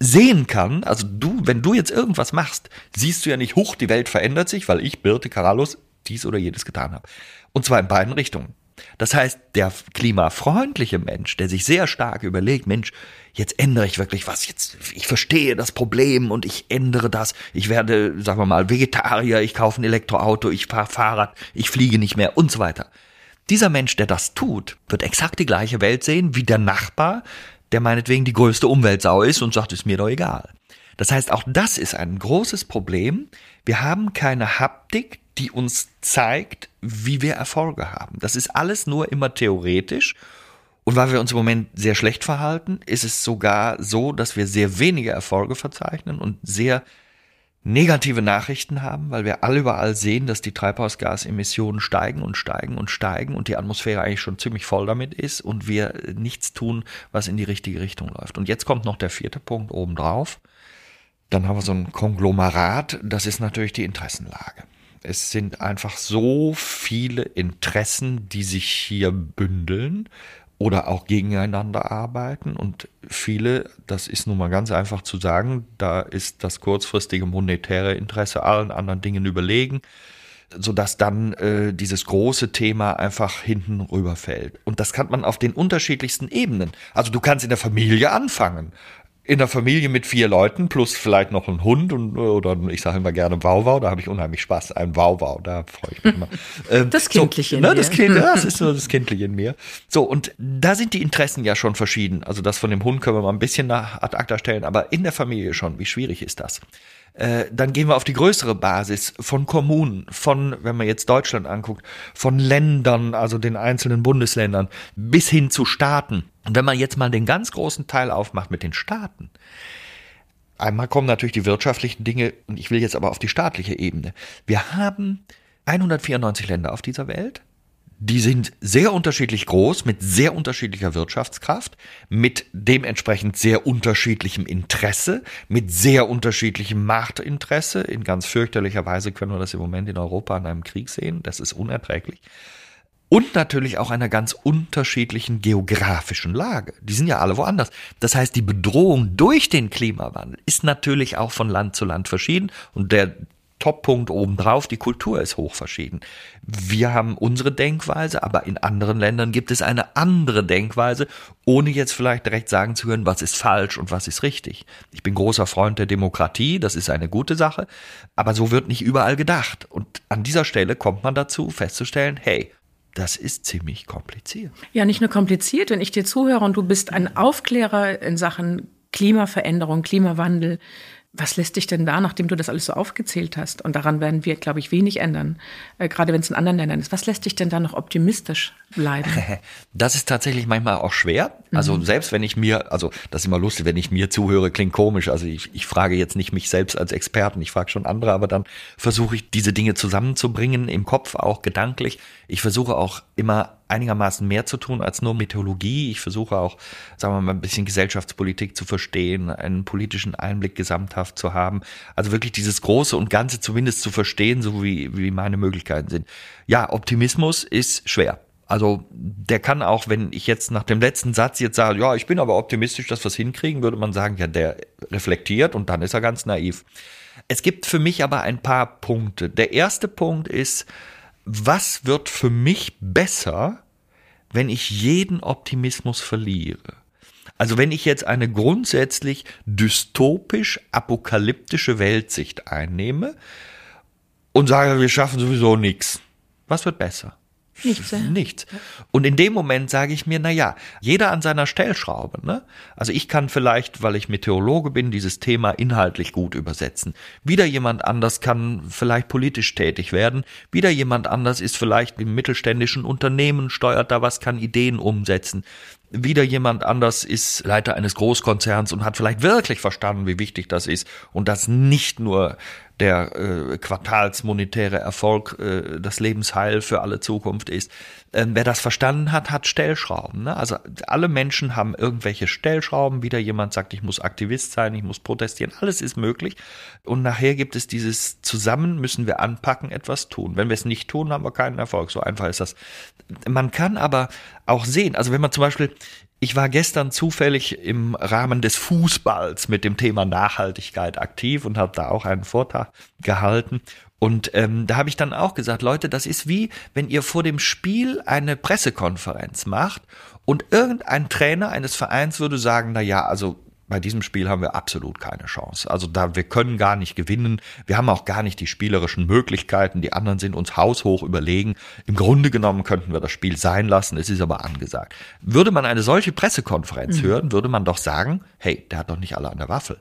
sehen kann, also du, wenn du jetzt irgendwas machst, siehst du ja nicht, hoch, die Welt verändert sich, weil ich, Birte Karalus, dies oder jedes getan habe. Und zwar in beiden Richtungen. Das heißt, der klimafreundliche Mensch, der sich sehr stark überlegt, Mensch, jetzt ändere ich wirklich was, jetzt, ich verstehe das Problem und ich ändere das, ich werde, sagen wir mal, Vegetarier, ich kaufe ein Elektroauto, ich fahre Fahrrad, ich fliege nicht mehr und so weiter. Dieser Mensch, der das tut, wird exakt die gleiche Welt sehen wie der Nachbar, der meinetwegen die größte Umweltsau ist und sagt, ist mir doch egal. Das heißt, auch das ist ein großes Problem. Wir haben keine Haptik, die uns zeigt, wie wir Erfolge haben. Das ist alles nur immer theoretisch Und weil wir uns im Moment sehr schlecht verhalten, ist es sogar so, dass wir sehr wenige Erfolge verzeichnen und sehr negative Nachrichten haben, weil wir alle überall sehen, dass die Treibhausgasemissionen steigen und steigen und steigen und die Atmosphäre eigentlich schon ziemlich voll damit ist und wir nichts tun, was in die richtige Richtung läuft. Und jetzt kommt noch der vierte Punkt obendrauf. Dann haben wir so ein Konglomerat, das ist natürlich die Interessenlage. Es sind einfach so viele Interessen, die sich hier bündeln oder auch gegeneinander arbeiten. Und viele, das ist nun mal ganz einfach zu sagen, da ist das kurzfristige monetäre Interesse allen anderen Dingen überlegen, sodass dann äh, dieses große Thema einfach hinten rüberfällt. Und das kann man auf den unterschiedlichsten Ebenen. Also du kannst in der Familie anfangen in der Familie mit vier Leuten plus vielleicht noch ein Hund und, oder ich sage immer gerne Wauwau, da habe ich unheimlich Spaß. Ein Wauwau, da freue ich mich immer. Ähm, das Kindliche so, in ne, mir. Das, kind, das ist so das Kindliche in mir. So, und da sind die Interessen ja schon verschieden. Also das von dem Hund können wir mal ein bisschen nach ad acta stellen, aber in der Familie schon, wie schwierig ist das? Äh, dann gehen wir auf die größere Basis von Kommunen, von, wenn man jetzt Deutschland anguckt, von Ländern, also den einzelnen Bundesländern, bis hin zu Staaten. Und wenn man jetzt mal den ganz großen Teil aufmacht mit den Staaten, einmal kommen natürlich die wirtschaftlichen Dinge, und ich will jetzt aber auf die staatliche Ebene. Wir haben 194 Länder auf dieser Welt. Die sind sehr unterschiedlich groß, mit sehr unterschiedlicher Wirtschaftskraft, mit dementsprechend sehr unterschiedlichem Interesse, mit sehr unterschiedlichem Machtinteresse. In ganz fürchterlicher Weise können wir das im Moment in Europa an einem Krieg sehen. Das ist unerträglich und natürlich auch einer ganz unterschiedlichen geografischen Lage. Die sind ja alle woanders. Das heißt, die Bedrohung durch den Klimawandel ist natürlich auch von Land zu Land verschieden und der Toppunkt obendrauf, die Kultur ist hoch verschieden. Wir haben unsere Denkweise, aber in anderen Ländern gibt es eine andere Denkweise, ohne jetzt vielleicht direkt sagen zu können, was ist falsch und was ist richtig. Ich bin großer Freund der Demokratie, das ist eine gute Sache, aber so wird nicht überall gedacht. Und an dieser Stelle kommt man dazu, festzustellen, hey, das ist ziemlich kompliziert. Ja, nicht nur kompliziert, wenn ich dir zuhöre und du bist ein Aufklärer in Sachen Klimaveränderung, Klimawandel, was lässt dich denn da, nachdem du das alles so aufgezählt hast, und daran werden wir, glaube ich, wenig ändern, äh, gerade wenn es in anderen Ländern ist, was lässt dich denn da noch optimistisch bleiben? Das ist tatsächlich manchmal auch schwer. Also mhm. selbst wenn ich mir, also das ist immer lustig, wenn ich mir zuhöre, klingt komisch. Also ich, ich frage jetzt nicht mich selbst als Experten, ich frage schon andere, aber dann versuche ich diese Dinge zusammenzubringen, im Kopf auch gedanklich. Ich versuche auch immer einigermaßen mehr zu tun als nur Meteorologie. Ich versuche auch, sagen wir mal, ein bisschen Gesellschaftspolitik zu verstehen, einen politischen Einblick gesamthaft zu haben. Also wirklich dieses Große und Ganze zumindest zu verstehen, so wie, wie meine Möglichkeiten sind. Ja, Optimismus ist schwer. Also der kann auch, wenn ich jetzt nach dem letzten Satz jetzt sage, ja, ich bin aber optimistisch, dass wir es hinkriegen, würde man sagen, ja, der reflektiert und dann ist er ganz naiv. Es gibt für mich aber ein paar Punkte. Der erste Punkt ist, was wird für mich besser, wenn ich jeden Optimismus verliere? Also wenn ich jetzt eine grundsätzlich dystopisch apokalyptische Weltsicht einnehme und sage, wir schaffen sowieso nichts, was wird besser? Nichts. Ja. Nichts. Und in dem Moment sage ich mir, na ja, jeder an seiner Stellschraube. Ne? Also ich kann vielleicht, weil ich Meteorologe bin, dieses Thema inhaltlich gut übersetzen. Wieder jemand anders kann vielleicht politisch tätig werden. Wieder jemand anders ist vielleicht im mittelständischen Unternehmen, steuert da was, kann Ideen umsetzen. Wieder jemand anders ist Leiter eines Großkonzerns und hat vielleicht wirklich verstanden, wie wichtig das ist und das nicht nur der äh, quartalsmonetäre Erfolg äh, das Lebensheil für alle Zukunft ist. Ähm, wer das verstanden hat, hat Stellschrauben. Ne? Also alle Menschen haben irgendwelche Stellschrauben. Wieder jemand sagt, ich muss Aktivist sein, ich muss protestieren. Alles ist möglich. Und nachher gibt es dieses Zusammen müssen wir anpacken, etwas tun. Wenn wir es nicht tun, haben wir keinen Erfolg. So einfach ist das. Man kann aber auch sehen, also wenn man zum Beispiel ich war gestern zufällig im Rahmen des Fußballs mit dem Thema Nachhaltigkeit aktiv und habe da auch einen Vortrag gehalten. Und ähm, da habe ich dann auch gesagt, Leute, das ist wie, wenn ihr vor dem Spiel eine Pressekonferenz macht und irgendein Trainer eines Vereins würde sagen, na ja, also bei diesem Spiel haben wir absolut keine Chance. Also da, wir können gar nicht gewinnen. Wir haben auch gar nicht die spielerischen Möglichkeiten. Die anderen sind uns haushoch überlegen. Im Grunde genommen könnten wir das Spiel sein lassen. Es ist aber angesagt. Würde man eine solche Pressekonferenz mhm. hören, würde man doch sagen, hey, der hat doch nicht alle an der Waffel.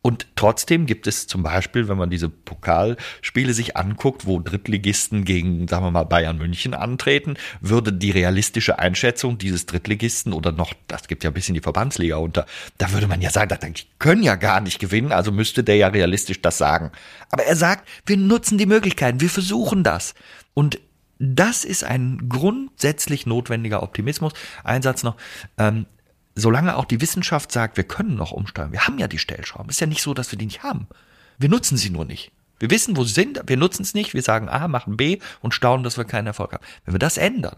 Und trotzdem gibt es zum Beispiel, wenn man diese Pokalspiele sich anguckt, wo Drittligisten gegen, sagen wir mal, Bayern München antreten, würde die realistische Einschätzung dieses Drittligisten oder noch, das gibt ja ein bisschen die Verbandsliga unter, da würde man ja sagen, die können ja gar nicht gewinnen, also müsste der ja realistisch das sagen. Aber er sagt, wir nutzen die Möglichkeiten, wir versuchen das. Und das ist ein grundsätzlich notwendiger Optimismus. Ein Satz noch. Ähm, solange auch die Wissenschaft sagt, wir können noch umsteuern, wir haben ja die Stellschrauben, ist ja nicht so, dass wir die nicht haben. Wir nutzen sie nur nicht. Wir wissen, wo sie sind, wir nutzen es nicht, wir sagen A, machen B und staunen, dass wir keinen Erfolg haben. Wenn wir das ändern,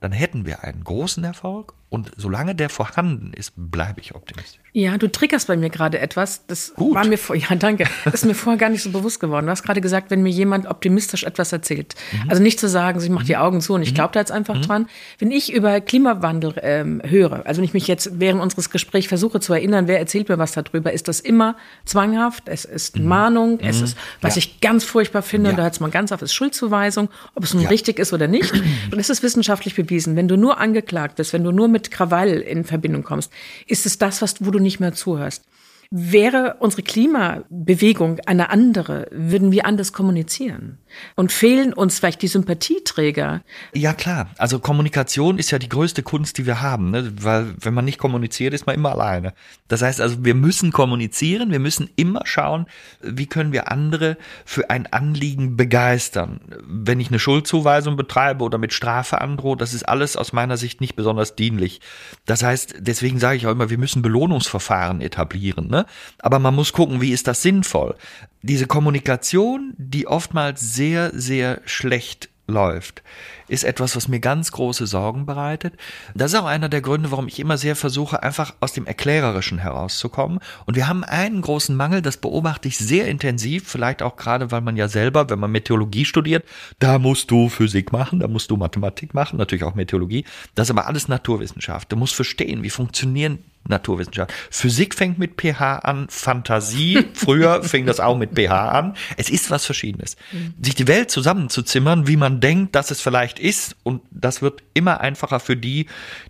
dann hätten wir einen großen Erfolg und solange der vorhanden ist, bleibe ich optimistisch. Ja, du triggerst bei mir gerade etwas. Das Gut. war mir vor, ja, danke. Das ist mir vorher gar nicht so bewusst geworden. Du hast gerade gesagt, wenn mir jemand optimistisch etwas erzählt. Mhm. Also nicht zu sagen, ich mache die mhm. Augen zu und ich mhm. glaube da jetzt einfach mhm. dran. Wenn ich über Klimawandel ähm, höre, also wenn ich mich jetzt während unseres Gesprächs versuche zu erinnern, wer erzählt mir was darüber, ist das immer zwanghaft. Es ist mhm. Mahnung. Es ist, was ja. ich ganz furchtbar finde, ja. da hört es mal ganz auf, ist Schuldzuweisung, ob es nun ja. richtig ist oder nicht. Und es ist wissenschaftlich bewiesen. Wenn du nur angeklagt bist, wenn du nur mit Krawall in Verbindung kommst, ist es das, was, wo du nicht mehr zuhörst. Wäre unsere Klimabewegung eine andere, würden wir anders kommunizieren. Und fehlen uns vielleicht die Sympathieträger. Ja klar, also Kommunikation ist ja die größte Kunst, die wir haben, ne? weil wenn man nicht kommuniziert, ist man immer alleine. Das heißt also, wir müssen kommunizieren, wir müssen immer schauen, wie können wir andere für ein Anliegen begeistern. Wenn ich eine Schuldzuweisung betreibe oder mit Strafe androhe, das ist alles aus meiner Sicht nicht besonders dienlich. Das heißt, deswegen sage ich auch immer, wir müssen Belohnungsverfahren etablieren. Ne? Aber man muss gucken, wie ist das sinnvoll. Diese Kommunikation, die oftmals sehr, sehr schlecht läuft, ist etwas, was mir ganz große Sorgen bereitet. Das ist auch einer der Gründe, warum ich immer sehr versuche, einfach aus dem Erklärerischen herauszukommen. Und wir haben einen großen Mangel, das beobachte ich sehr intensiv, vielleicht auch gerade, weil man ja selber, wenn man Meteorologie studiert, da musst du Physik machen, da musst du Mathematik machen, natürlich auch Meteorologie. Das ist aber alles Naturwissenschaft. Du musst verstehen, wie funktionieren Naturwissenschaft. Physik fängt mit pH an, Fantasie, früher fing das auch mit pH an. Es ist was Verschiedenes. Mhm. Sich die Welt zusammenzuzimmern, wie man denkt, dass es vielleicht ist, und das wird immer einfacher für die,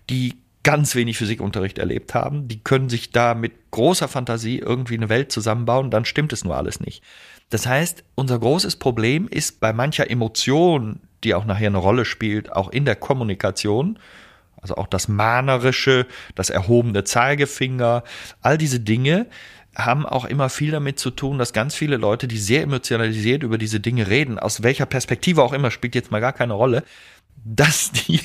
die ganz wenig Physikunterricht erlebt haben. Die können sich da mit großer Fantasie irgendwie eine Welt zusammenbauen, dann stimmt es nur alles nicht. Das heißt, unser großes Problem ist bei mancher Emotion, die auch nachher eine Rolle spielt, auch in der Kommunikation, also auch das Mahnerische, das erhobene Zeigefinger, all diese Dinge haben auch immer viel damit zu tun, dass ganz viele Leute, die sehr emotionalisiert über diese Dinge reden, aus welcher Perspektive auch immer, spielt jetzt mal gar keine Rolle, dass die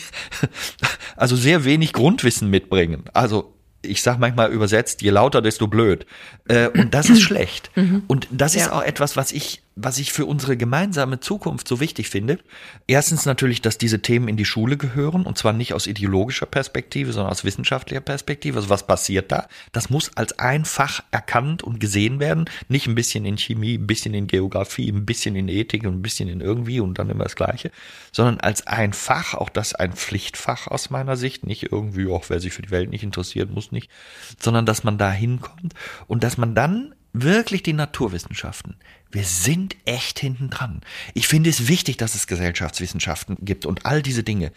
also sehr wenig Grundwissen mitbringen. Also ich sag manchmal übersetzt, je lauter, desto blöd. Äh, und das ist schlecht. Mhm. Und das ist ja. auch etwas, was ich was ich für unsere gemeinsame Zukunft so wichtig finde. Erstens natürlich, dass diese Themen in die Schule gehören und zwar nicht aus ideologischer Perspektive, sondern aus wissenschaftlicher Perspektive. Also was passiert da? Das muss als ein Fach erkannt und gesehen werden. Nicht ein bisschen in Chemie, ein bisschen in Geografie, ein bisschen in Ethik und ein bisschen in irgendwie und dann immer das Gleiche, sondern als ein Fach, auch das ein Pflichtfach aus meiner Sicht, nicht irgendwie, auch wer sich für die Welt nicht interessiert, muss nicht, sondern dass man da hinkommt und dass man dann wirklich die Naturwissenschaften. Wir sind echt hinten dran. Ich finde es wichtig, dass es Gesellschaftswissenschaften gibt und all diese Dinge.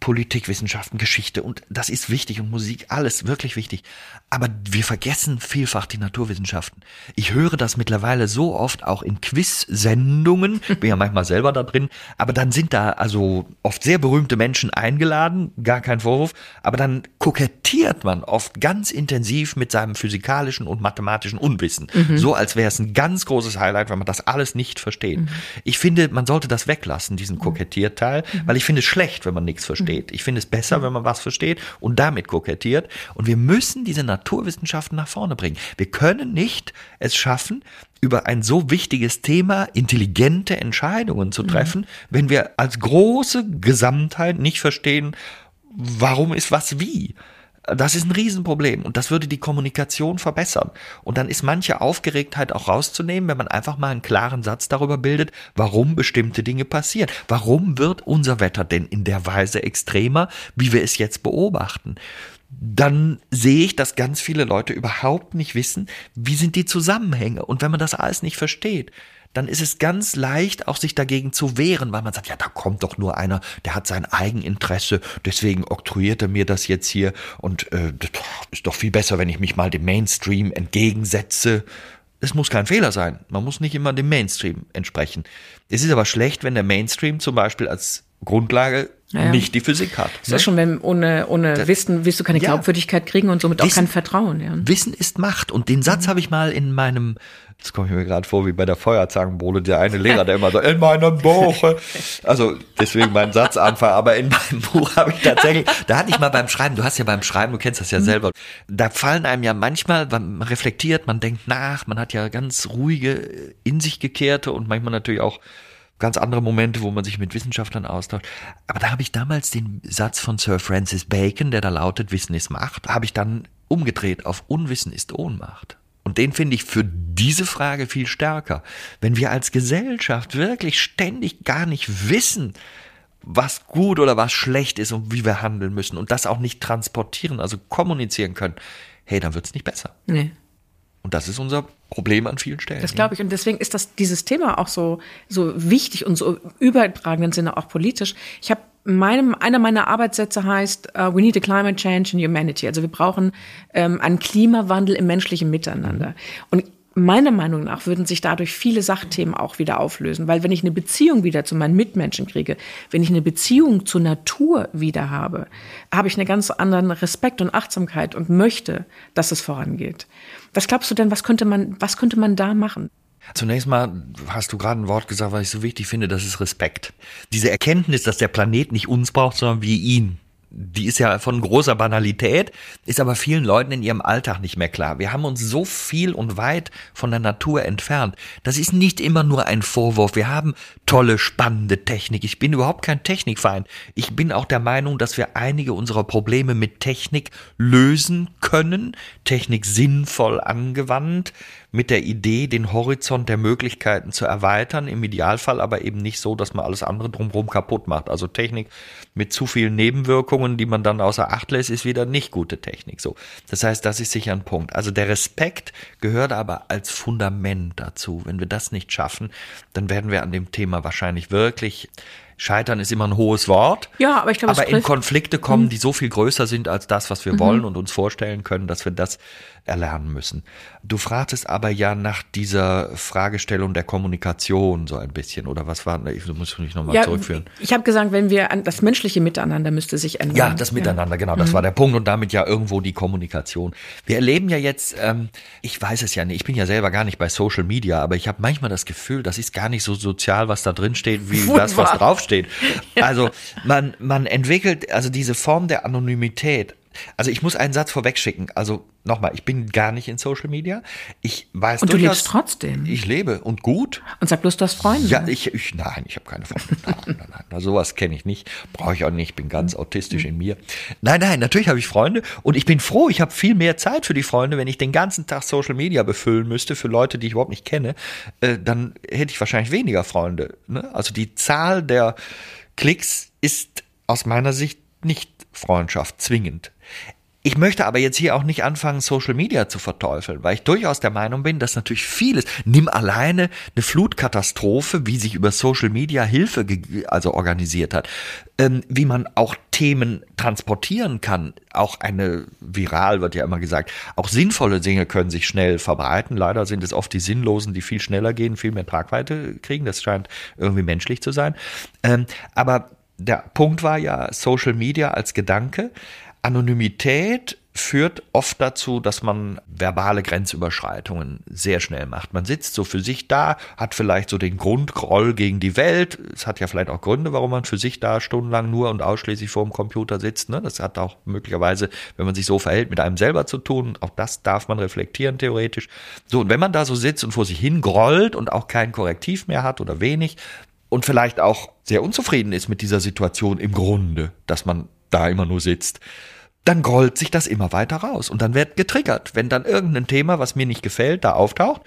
Politikwissenschaften, Geschichte und das ist wichtig und Musik, alles wirklich wichtig. Aber wir vergessen vielfach die Naturwissenschaften. Ich höre das mittlerweile so oft auch in Quiz-Sendungen, bin ja manchmal selber da drin, aber dann sind da also oft sehr berühmte Menschen eingeladen, gar kein Vorwurf, aber dann kokettiert man oft ganz intensiv mit seinem physikalischen und mathematischen Unwissen. Mhm. So als wäre es ein ganz großes Highlight, wenn man das alles nicht versteht. Mhm. Ich finde, man sollte das weglassen, diesen Kokettierteil, mhm. weil ich finde es schlecht, wenn man nichts versteht versteht. Ich finde es besser, wenn man was versteht und damit kokettiert. Und wir müssen diese Naturwissenschaften nach vorne bringen. Wir können nicht es schaffen, über ein so wichtiges Thema intelligente Entscheidungen zu treffen, mhm. wenn wir als große Gesamtheit nicht verstehen, warum ist was wie. Das ist ein Riesenproblem und das würde die Kommunikation verbessern. Und dann ist manche Aufgeregtheit auch rauszunehmen, wenn man einfach mal einen klaren Satz darüber bildet, warum bestimmte Dinge passieren. Warum wird unser Wetter denn in der Weise extremer, wie wir es jetzt beobachten? dann sehe ich, dass ganz viele Leute überhaupt nicht wissen, wie sind die Zusammenhänge. Und wenn man das alles nicht versteht, dann ist es ganz leicht, auch sich dagegen zu wehren, weil man sagt, ja, da kommt doch nur einer, der hat sein Eigeninteresse, deswegen oktroyiert er mir das jetzt hier und äh, ist doch viel besser, wenn ich mich mal dem Mainstream entgegensetze. Es muss kein Fehler sein. Man muss nicht immer dem Mainstream entsprechen. Es ist aber schlecht, wenn der Mainstream zum Beispiel als Grundlage ja, nicht die Physik hat. Das ne? ist schon, wenn ohne, ohne das, Wissen wirst du keine ja, Glaubwürdigkeit kriegen und somit Wissen, auch kein Vertrauen. Ja. Wissen ist Macht. Und den Satz mhm. habe ich mal in meinem, jetzt komme ich mir gerade vor wie bei der Feuerzangenbowle, der eine Lehrer, der immer so, in meinem Buch. Also deswegen mein Satzanfang, aber in meinem Buch habe ich tatsächlich, da hatte ich mal beim Schreiben, du hast ja beim Schreiben, du kennst das ja mhm. selber, da fallen einem ja manchmal, man reflektiert, man denkt nach, man hat ja ganz ruhige, in sich gekehrte und manchmal natürlich auch ganz andere Momente, wo man sich mit Wissenschaftlern austauscht. Aber da habe ich damals den Satz von Sir Francis Bacon, der da lautet, Wissen ist Macht, habe ich dann umgedreht auf Unwissen ist Ohnmacht. Und den finde ich für diese Frage viel stärker. Wenn wir als Gesellschaft wirklich ständig gar nicht wissen, was gut oder was schlecht ist und wie wir handeln müssen und das auch nicht transportieren, also kommunizieren können, hey, dann wird es nicht besser. Nee. Und das ist unser Problem an vielen Stellen. Das glaube ich. Und deswegen ist das, dieses Thema auch so, so wichtig und so übertragenden Sinne auch politisch. Ich habe meinem, einer meiner Arbeitssätze heißt, uh, we need a climate change in humanity. Also wir brauchen ähm, einen Klimawandel im menschlichen Miteinander. Und meiner Meinung nach würden sich dadurch viele Sachthemen auch wieder auflösen. Weil wenn ich eine Beziehung wieder zu meinen Mitmenschen kriege, wenn ich eine Beziehung zur Natur wieder habe, habe ich einen ganz anderen Respekt und Achtsamkeit und möchte, dass es vorangeht. Was glaubst du denn, was könnte man, was könnte man da machen? Zunächst mal hast du gerade ein Wort gesagt, was ich so wichtig finde, das ist Respekt. Diese Erkenntnis, dass der Planet nicht uns braucht, sondern wir ihn die ist ja von großer Banalität, ist aber vielen Leuten in ihrem Alltag nicht mehr klar. Wir haben uns so viel und weit von der Natur entfernt. Das ist nicht immer nur ein Vorwurf. Wir haben tolle, spannende Technik. Ich bin überhaupt kein Technikfeind. Ich bin auch der Meinung, dass wir einige unserer Probleme mit Technik lösen können. Technik sinnvoll angewandt mit der Idee, den Horizont der Möglichkeiten zu erweitern, im Idealfall aber eben nicht so, dass man alles andere drumherum kaputt macht. Also Technik mit zu vielen Nebenwirkungen, die man dann außer Acht lässt, ist wieder nicht gute Technik. So. Das heißt, das ist sicher ein Punkt. Also der Respekt gehört aber als Fundament dazu. Wenn wir das nicht schaffen, dann werden wir an dem Thema wahrscheinlich wirklich Scheitern ist immer ein hohes Wort. Ja, aber ich glaube, aber in Konflikte kommen, hm. die so viel größer sind als das, was wir mhm. wollen und uns vorstellen können, dass wir das erlernen müssen. Du fragtest aber ja nach dieser Fragestellung der Kommunikation so ein bisschen oder was war? Ich muss mich nochmal ja, zurückführen. Ich habe gesagt, wenn wir an das menschliche Miteinander müsste sich ändern. Ja, das Miteinander, ja. genau, das mhm. war der Punkt und damit ja irgendwo die Kommunikation. Wir erleben ja jetzt, ähm, ich weiß es ja nicht, ich bin ja selber gar nicht bei Social Media, aber ich habe manchmal das Gefühl, das ist gar nicht so sozial, was da drin steht, wie Wunderbar. das, was draufsteht. Also man man entwickelt also diese Form der Anonymität also ich muss einen Satz vorwegschicken. Also nochmal, ich bin gar nicht in Social Media. Ich weiß Und du durchaus, lebst trotzdem. Ich lebe und gut. Und sag bloß, du hast Freunde. Ja, ich, ich nein, ich habe keine Freunde. Nein, nein, nein. Sowas kenne ich nicht. Brauche ich auch nicht. Ich bin ganz autistisch in mir. Nein, nein, natürlich habe ich Freunde und ich bin froh, ich habe viel mehr Zeit für die Freunde. Wenn ich den ganzen Tag Social Media befüllen müsste für Leute, die ich überhaupt nicht kenne, äh, dann hätte ich wahrscheinlich weniger Freunde. Ne? Also die Zahl der Klicks ist aus meiner Sicht nicht Freundschaft zwingend. Ich möchte aber jetzt hier auch nicht anfangen, Social Media zu verteufeln, weil ich durchaus der Meinung bin, dass natürlich vieles, nimm alleine eine Flutkatastrophe, wie sich über Social Media Hilfe also organisiert hat, ähm, wie man auch Themen transportieren kann, auch eine, viral wird ja immer gesagt, auch sinnvolle Dinge können sich schnell verbreiten. Leider sind es oft die Sinnlosen, die viel schneller gehen, viel mehr Tragweite kriegen. Das scheint irgendwie menschlich zu sein. Ähm, aber der Punkt war ja Social Media als Gedanke. Anonymität führt oft dazu, dass man verbale Grenzüberschreitungen sehr schnell macht. Man sitzt so für sich da, hat vielleicht so den Grundgroll gegen die Welt. Es hat ja vielleicht auch Gründe, warum man für sich da stundenlang nur und ausschließlich vor dem Computer sitzt. Ne? Das hat auch möglicherweise, wenn man sich so verhält, mit einem selber zu tun. Auch das darf man reflektieren, theoretisch. So, und wenn man da so sitzt und vor sich hin grollt und auch kein Korrektiv mehr hat oder wenig, und vielleicht auch sehr unzufrieden ist mit dieser Situation im Grunde, dass man da immer nur sitzt, dann grollt sich das immer weiter raus und dann wird getriggert. Wenn dann irgendein Thema, was mir nicht gefällt, da auftaucht,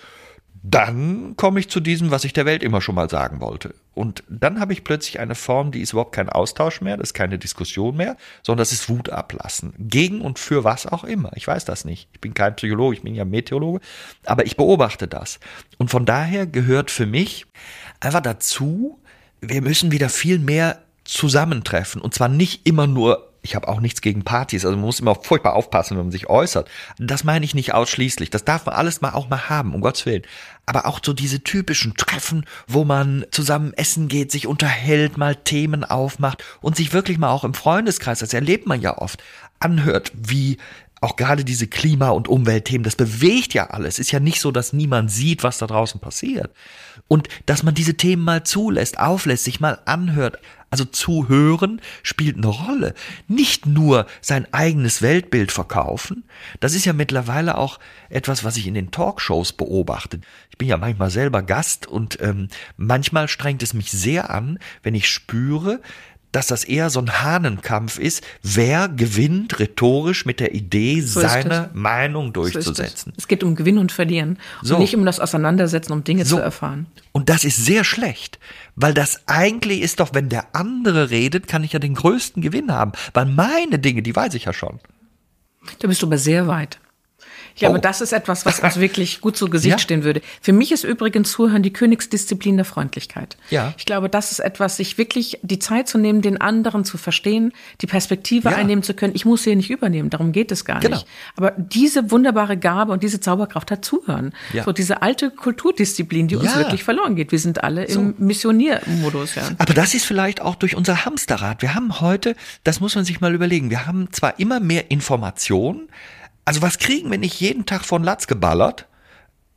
dann komme ich zu diesem, was ich der Welt immer schon mal sagen wollte. Und dann habe ich plötzlich eine Form, die ist überhaupt kein Austausch mehr, das ist keine Diskussion mehr, sondern das ist Wut ablassen. Gegen und für was auch immer. Ich weiß das nicht. Ich bin kein Psychologe, ich bin ja Meteorologe, aber ich beobachte das. Und von daher gehört für mich einfach dazu, wir müssen wieder viel mehr zusammentreffen. Und zwar nicht immer nur ich habe auch nichts gegen Partys, also man muss immer furchtbar aufpassen, wenn man sich äußert. Das meine ich nicht ausschließlich. Das darf man alles mal auch mal haben, um Gottes Willen. Aber auch so diese typischen Treffen, wo man zusammen essen geht, sich unterhält, mal Themen aufmacht und sich wirklich mal auch im Freundeskreis, das erlebt man ja oft, anhört, wie auch gerade diese Klima- und Umweltthemen, das bewegt ja alles. Ist ja nicht so, dass niemand sieht, was da draußen passiert. Und dass man diese Themen mal zulässt, auflässt, sich mal anhört. Also zuhören spielt eine Rolle. Nicht nur sein eigenes Weltbild verkaufen. Das ist ja mittlerweile auch etwas, was ich in den Talkshows beobachte. Ich bin ja manchmal selber Gast und ähm, manchmal strengt es mich sehr an, wenn ich spüre, dass das eher so ein Hahnenkampf ist. Wer gewinnt rhetorisch mit der Idee, so seine Meinung durchzusetzen? So es. geht um Gewinn und Verlieren so. und nicht um das Auseinandersetzen, um Dinge zu erfahren. Und das ist sehr schlecht, weil das eigentlich ist doch, wenn der andere redet, kann ich ja den größten Gewinn haben, weil meine Dinge, die weiß ich ja schon. Da bist du aber sehr weit. Ich glaube, oh. das ist etwas, was uns wirklich gut zu Gesicht ja? stehen würde. Für mich ist übrigens Zuhören die Königsdisziplin der Freundlichkeit. Ja. Ich glaube, das ist etwas, sich wirklich die Zeit zu nehmen, den anderen zu verstehen, die Perspektive ja. einnehmen zu können. Ich muss sie nicht übernehmen, darum geht es gar genau. nicht. Aber diese wunderbare Gabe und diese Zauberkraft hat Zuhören. Ja. So diese alte Kulturdisziplin, die uns wirklich verloren geht. Wir sind alle so. im Missioniermodus. Ja. Aber das ist vielleicht auch durch unser Hamsterrad. Wir haben heute, das muss man sich mal überlegen, wir haben zwar immer mehr Informationen, also was kriegen wir nicht jeden Tag von Latz geballert?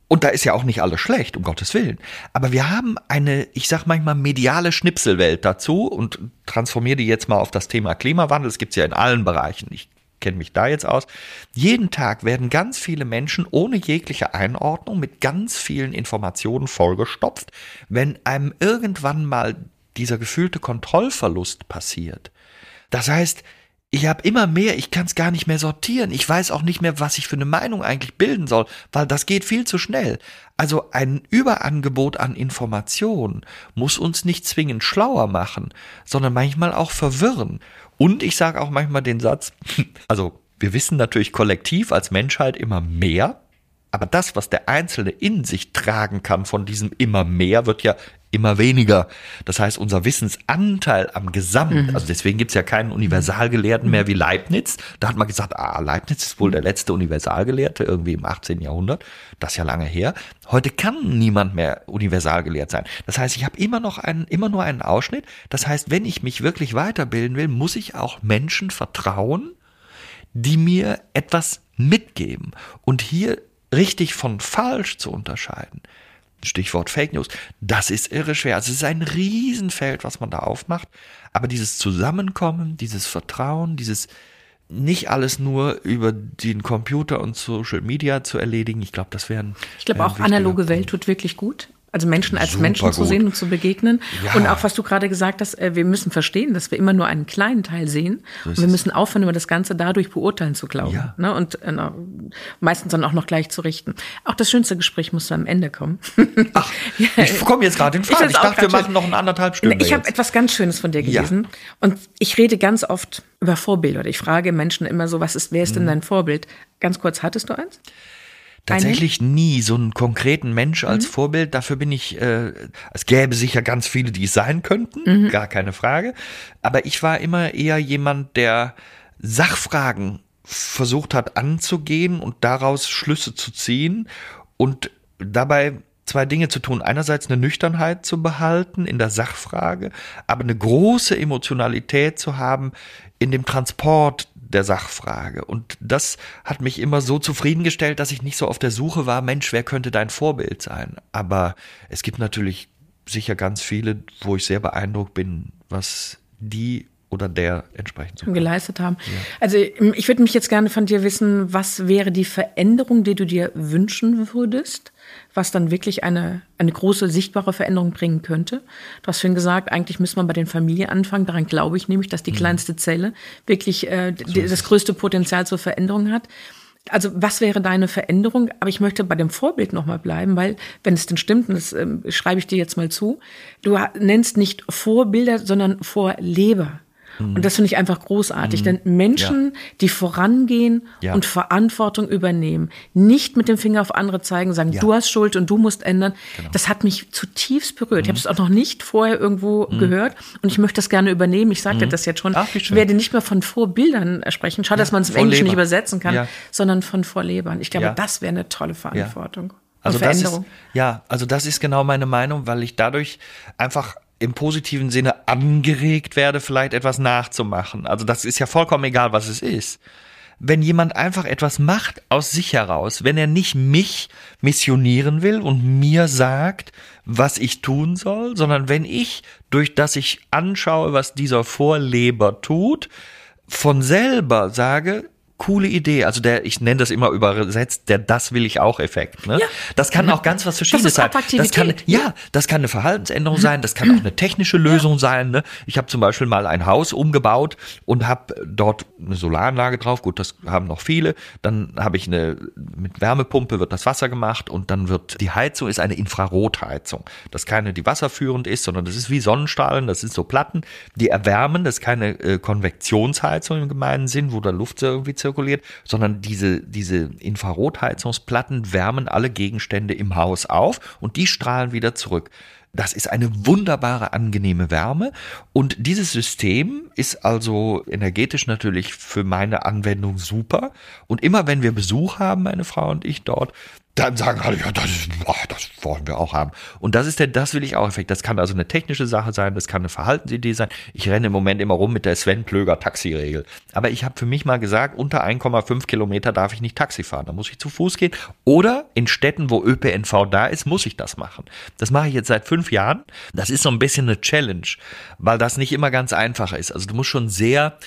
Und da ist ja auch nicht alles schlecht, um Gottes Willen. Aber wir haben eine, ich sag manchmal, mediale Schnipselwelt dazu und transformiere die jetzt mal auf das Thema Klimawandel. Das gibt's ja in allen Bereichen. Ich kenne mich da jetzt aus. Jeden Tag werden ganz viele Menschen ohne jegliche Einordnung mit ganz vielen Informationen vollgestopft. Wenn einem irgendwann mal dieser gefühlte Kontrollverlust passiert, das heißt, ich habe immer mehr, ich kann es gar nicht mehr sortieren. Ich weiß auch nicht mehr, was ich für eine Meinung eigentlich bilden soll, weil das geht viel zu schnell. Also ein Überangebot an Informationen muss uns nicht zwingend schlauer machen, sondern manchmal auch verwirren. Und ich sage auch manchmal den Satz, also wir wissen natürlich kollektiv als Menschheit immer mehr, aber das, was der Einzelne in sich tragen kann von diesem immer mehr, wird ja immer weniger. Das heißt, unser Wissensanteil am Gesamt, mhm. also deswegen gibt's ja keinen Universalgelehrten mehr wie Leibniz. Da hat man gesagt, ah, Leibniz ist wohl der letzte Universalgelehrte, irgendwie im 18. Jahrhundert. Das ist ja lange her. Heute kann niemand mehr universalgelehrt sein. Das heißt, ich habe immer noch einen, immer nur einen Ausschnitt. Das heißt, wenn ich mich wirklich weiterbilden will, muss ich auch Menschen vertrauen, die mir etwas mitgeben. Und hier richtig von falsch zu unterscheiden. Stichwort Fake News. Das ist irre schwer. Also es ist ein Riesenfeld, was man da aufmacht. Aber dieses Zusammenkommen, dieses Vertrauen, dieses nicht alles nur über den Computer und Social Media zu erledigen. Ich glaube, das wären. Ich glaube, auch analoge Welt tut wirklich gut. Also Menschen als Super Menschen gut. zu sehen und zu begegnen. Ja. Und auch was du gerade gesagt hast, äh, wir müssen verstehen, dass wir immer nur einen kleinen Teil sehen. So und wir müssen aufhören, über das Ganze dadurch beurteilen zu glauben. Ja. Ne? Und äh, meistens dann auch noch gleich zu richten. Auch das schönste Gespräch muss am Ende kommen. Ach, ja. ich komme jetzt gerade in Frage. Ich, ich dachte, wir machen schön. noch ein anderthalb Stunden. Ich habe etwas ganz Schönes von dir gelesen. Und ich rede ganz oft über Vorbilder. Ich frage Menschen immer so, was ist, wer ist denn mhm. dein Vorbild? Ganz kurz, hattest du eins? Tatsächlich Einen? nie so einen konkreten Mensch als mhm. Vorbild. Dafür bin ich, äh, es gäbe sicher ganz viele, die es sein könnten, mhm. gar keine Frage. Aber ich war immer eher jemand, der Sachfragen versucht hat anzugehen und daraus Schlüsse zu ziehen und dabei zwei Dinge zu tun. Einerseits eine Nüchternheit zu behalten in der Sachfrage, aber eine große Emotionalität zu haben in dem Transport der Sachfrage. Und das hat mich immer so zufriedengestellt, dass ich nicht so auf der Suche war, Mensch, wer könnte dein Vorbild sein? Aber es gibt natürlich sicher ganz viele, wo ich sehr beeindruckt bin, was die oder der entsprechend so geleistet haben. Ja. Also ich würde mich jetzt gerne von dir wissen, was wäre die Veränderung, die du dir wünschen würdest? Was dann wirklich eine, eine große sichtbare Veränderung bringen könnte. Du hast vorhin gesagt, eigentlich müssen wir bei den Familien anfangen. Daran glaube ich nämlich, dass die mhm. kleinste Zelle wirklich äh, so das größte Potenzial zur Veränderung hat. Also was wäre deine Veränderung? Aber ich möchte bei dem Vorbild nochmal bleiben, weil wenn es denn stimmt, und das äh, schreibe ich dir jetzt mal zu, du nennst nicht Vorbilder, sondern Vorleber. Und das finde ich einfach großartig, denn Menschen, die vorangehen Ja. und Verantwortung übernehmen, nicht mit dem Finger auf andere zeigen, sagen, Ja. du hast Schuld und du musst ändern, das hat mich zutiefst berührt. Ich habe es auch noch nicht vorher irgendwo gehört und ich möchte das gerne übernehmen. Ich sagte das jetzt schon. Ach, ich werde nicht mehr von Vorbildern sprechen. Schade, dass man es im Englischen nicht übersetzen kann, Ja. sondern von Vorlebern. Ich glaube, Ja. das wäre eine tolle Verantwortung. Also das ist, Veränderung. ja, also das ist genau meine Meinung, weil ich dadurch einfach im positiven Sinne angeregt werde, vielleicht etwas nachzumachen. Also das ist ja vollkommen egal, was es ist. Wenn jemand einfach etwas macht aus sich heraus, wenn er nicht mich missionieren will und mir sagt, was ich tun soll, sondern wenn ich, durch das ich anschaue, was dieser Vorleber tut, von selber sage, coole Idee, also der, ich nenne das immer übersetzt, der Das will ich auch Effekt. Ne? Ja. Das kann auch ganz was Verschiedenes sein. Das kann, ja, das kann eine Verhaltensänderung sein, das kann auch eine technische Lösung sein. Ne? Ich habe zum Beispiel mal ein Haus umgebaut und habe dort eine Solaranlage drauf. Gut, das haben noch viele. Dann habe ich eine mit Wärmepumpe wird das Wasser gemacht und dann wird die Heizung ist eine Infrarotheizung. Das ist keine, die wasserführend ist, sondern das ist wie Sonnenstrahlen. Das sind so Platten, die erwärmen. Das ist keine äh, Konvektionsheizung im gemeinen Sinn, wo da Luft irgendwie zirkuliert, sondern diese diese Infrarotheizungsplatten wärmen alle Gegenstände im Haus auf und die strahlen wieder zurück. Das ist eine wunderbare, angenehme Wärme. Und dieses System ist also energetisch natürlich für meine Anwendung super. Und immer wenn wir Besuch haben, meine Frau und ich dort, dann sagen alle, ja, das, ist, ach, das wollen wir auch haben. Und das ist der Das will ich auch Effekt. Das kann also eine technische Sache sein, das kann eine Verhaltensidee sein. Ich renne im Moment immer rum mit der Sven Plöger Taxiregel. Aber ich habe für mich mal gesagt, unter 1,5 Kilometer darf ich nicht Taxi fahren. Da muss ich zu Fuß gehen. Oder in Städten, wo ÖPNV da ist, muss ich das machen. Das mache ich jetzt seit fünf Jahren. Das ist so ein bisschen eine Challenge, weil das nicht immer ganz einfach ist. Also du musst schon sehr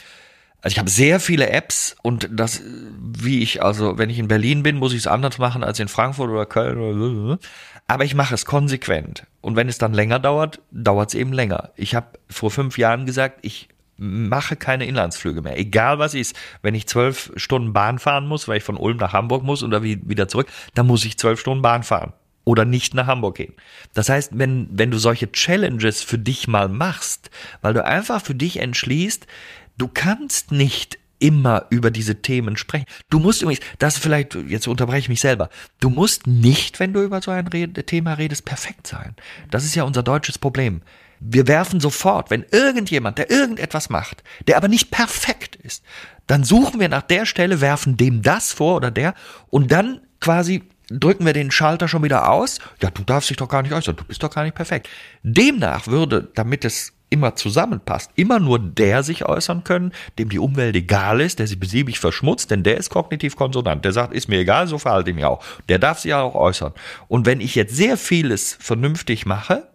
also ich habe sehr viele Apps und das, wie ich, also wenn ich in Berlin bin, muss ich es anders machen als in Frankfurt oder Köln oder aber ich mache es konsequent. Und wenn es dann länger dauert, dauert es eben länger. Ich habe vor fünf Jahren gesagt, ich mache keine Inlandsflüge mehr. Egal was ist. Wenn ich zwölf Stunden Bahn fahren muss, weil ich von Ulm nach Hamburg muss oder wie- wieder zurück, dann muss ich zwölf Stunden Bahn fahren. Oder nicht nach Hamburg gehen. Das heißt, wenn, wenn du solche Challenges für dich mal machst, weil du einfach für dich entschließt, du kannst nicht immer über diese Themen sprechen. Du musst übrigens, das vielleicht, jetzt unterbreche ich mich selber, du musst nicht, wenn du über so ein Thema redest, perfekt sein. Das ist ja unser deutsches Problem. Wir werfen sofort, wenn irgendjemand, der irgendetwas macht, der aber nicht perfekt ist, dann suchen wir nach der Stelle, werfen dem das vor oder der und dann quasi drücken wir den Schalter schon wieder aus. Ja, du darfst dich doch gar nicht äußern, du bist doch gar nicht perfekt. Demnach würde, damit es immer zusammenpasst, immer nur der sich äußern können, dem die Umwelt egal ist, der sie besiebig verschmutzt, denn der ist kognitiv konsonant. Der sagt, ist mir egal, so verhalte ich mich auch. Der darf sich ja auch äußern. Und wenn ich jetzt sehr vieles vernünftig mache,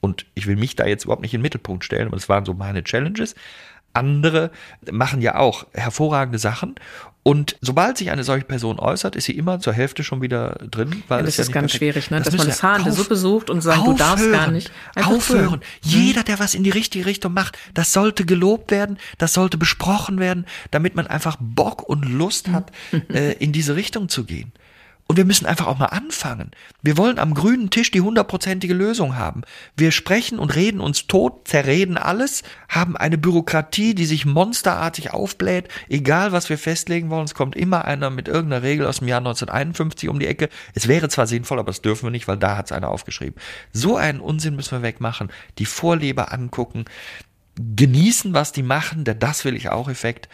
und ich will mich da jetzt überhaupt nicht in den Mittelpunkt stellen, aber das waren so meine Challenges. Andere machen ja auch hervorragende Sachen. Und sobald sich eine solche Person äußert, ist sie immer zur Hälfte schon wieder drin. Weil Ja, es das ist nicht ganz schwierig, ne? Das dass man das Haar in der Suppe sucht und sagt, du darfst gar aufhören, nicht. Einfach Aufhören. tun. Jeder, der was in die richtige Richtung macht, das sollte gelobt werden, das sollte besprochen werden, damit man einfach Bock und Lust hat, äh, in diese Richtung zu gehen. Und wir müssen einfach auch mal anfangen. Wir wollen am grünen Tisch die hundertprozentige Lösung haben. Wir sprechen und reden uns tot, zerreden alles, haben eine Bürokratie, die sich monsterartig aufbläht. Egal, was wir festlegen wollen, es kommt immer einer mit irgendeiner Regel aus dem Jahr 1951 um die Ecke. Es wäre zwar sinnvoll, aber das dürfen wir nicht, weil da hat es einer aufgeschrieben. So einen Unsinn müssen wir wegmachen. Die Vorleber angucken, genießen, was die machen, der Das will ich auch Effekt.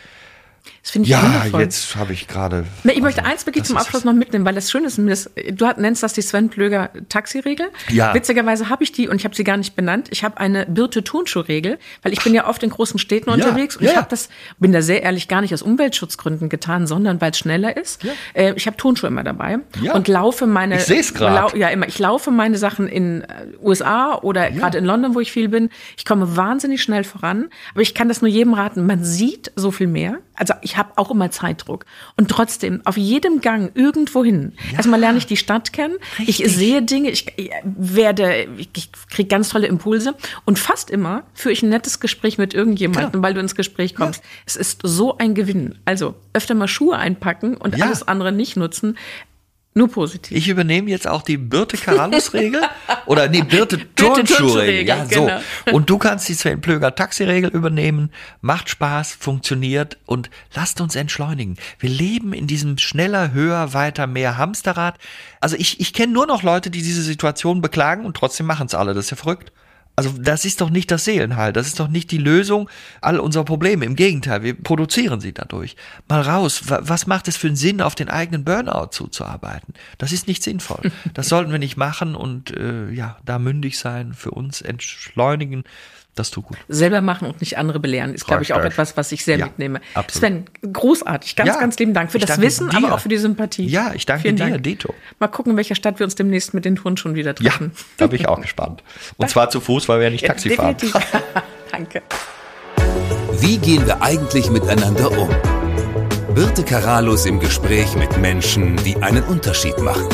Das finde ich Ja, wundervoll. jetzt habe ich gerade. Ne, ich möchte eins wirklich zum Abschluss noch mitnehmen, weil das Schöne ist, das, du hat- nennst das die Sven Plöger Taxiregel. Ja. Witzigerweise habe ich die und ich habe sie gar nicht benannt. Ich habe eine Birte Turnschuhregel, weil ich bin ja oft in großen Städten unterwegs und ja. ich habe das, bin da sehr ehrlich gar nicht aus Umweltschutzgründen getan, sondern weil es schneller ist. Ja. Äh, ich habe Turnschuhe immer dabei Ja. und laufe meine, Ich seh's grad. lau- ja immer, ich laufe meine Sachen in äh, USA oder gerade in London, wo ich viel bin. Ich komme wahnsinnig schnell voran, aber ich kann das nur jedem raten. Man sieht so viel mehr. Also ich habe auch immer Zeitdruck. Und trotzdem, auf jedem Gang irgendwo hin. Erstmal lerne ich die Stadt kennen. Ich Richtig. sehe Dinge, ich äh, werde, ich kriege ganz tolle Impulse. Und fast immer führe ich ein nettes Gespräch mit irgendjemandem, Klar. weil du ins Gespräch kommst. Es ist so ein Gewinn. Also öfter mal Schuhe einpacken und Ja. alles andere nicht nutzen. Nur positiv. Ich übernehme jetzt auch die Birte Karalus-Regel. oder nee, Birte Turnschuh-Regel. Ja, so. Genau. Und du kannst die Sven Plöger Taxi-Regel übernehmen. Macht Spaß, funktioniert und lasst uns entschleunigen. Wir leben in diesem schneller, höher, weiter, mehr Hamsterrad. Also ich, ich kenne nur noch Leute, die diese Situation beklagen und trotzdem machen es alle. Das ist ja verrückt. Also das ist doch nicht das Seelenheil, das ist doch nicht die Lösung all unserer Probleme. Im Gegenteil, wir produzieren sie dadurch. Mal raus, was macht es für einen Sinn, auf den eigenen Burnout zuzuarbeiten? Das ist nicht sinnvoll. Das sollten wir nicht machen und äh, ja, da mündig sein, für uns entschleunigen. Das tut gut. Selber machen und nicht andere belehren, ist, glaube ich, auch etwas, was ich sehr ja, mitnehme. Absolut. Sven, großartig. Ganz, ja, ganz lieben Dank für das Wissen, dir. aber auch für die Sympathie. Ja, ich danke Vielen dir, Dank. Dito. Mal gucken, in welcher Stadt wir uns demnächst mit den Turnschuhen wieder treffen. Ja, da bin ich auch gespannt. Und zwar zu Fuß, weil wir ja nicht Taxi ja, fahren. danke. Wie gehen wir eigentlich miteinander um? Birte Karalus im Gespräch mit Menschen, die einen Unterschied machen.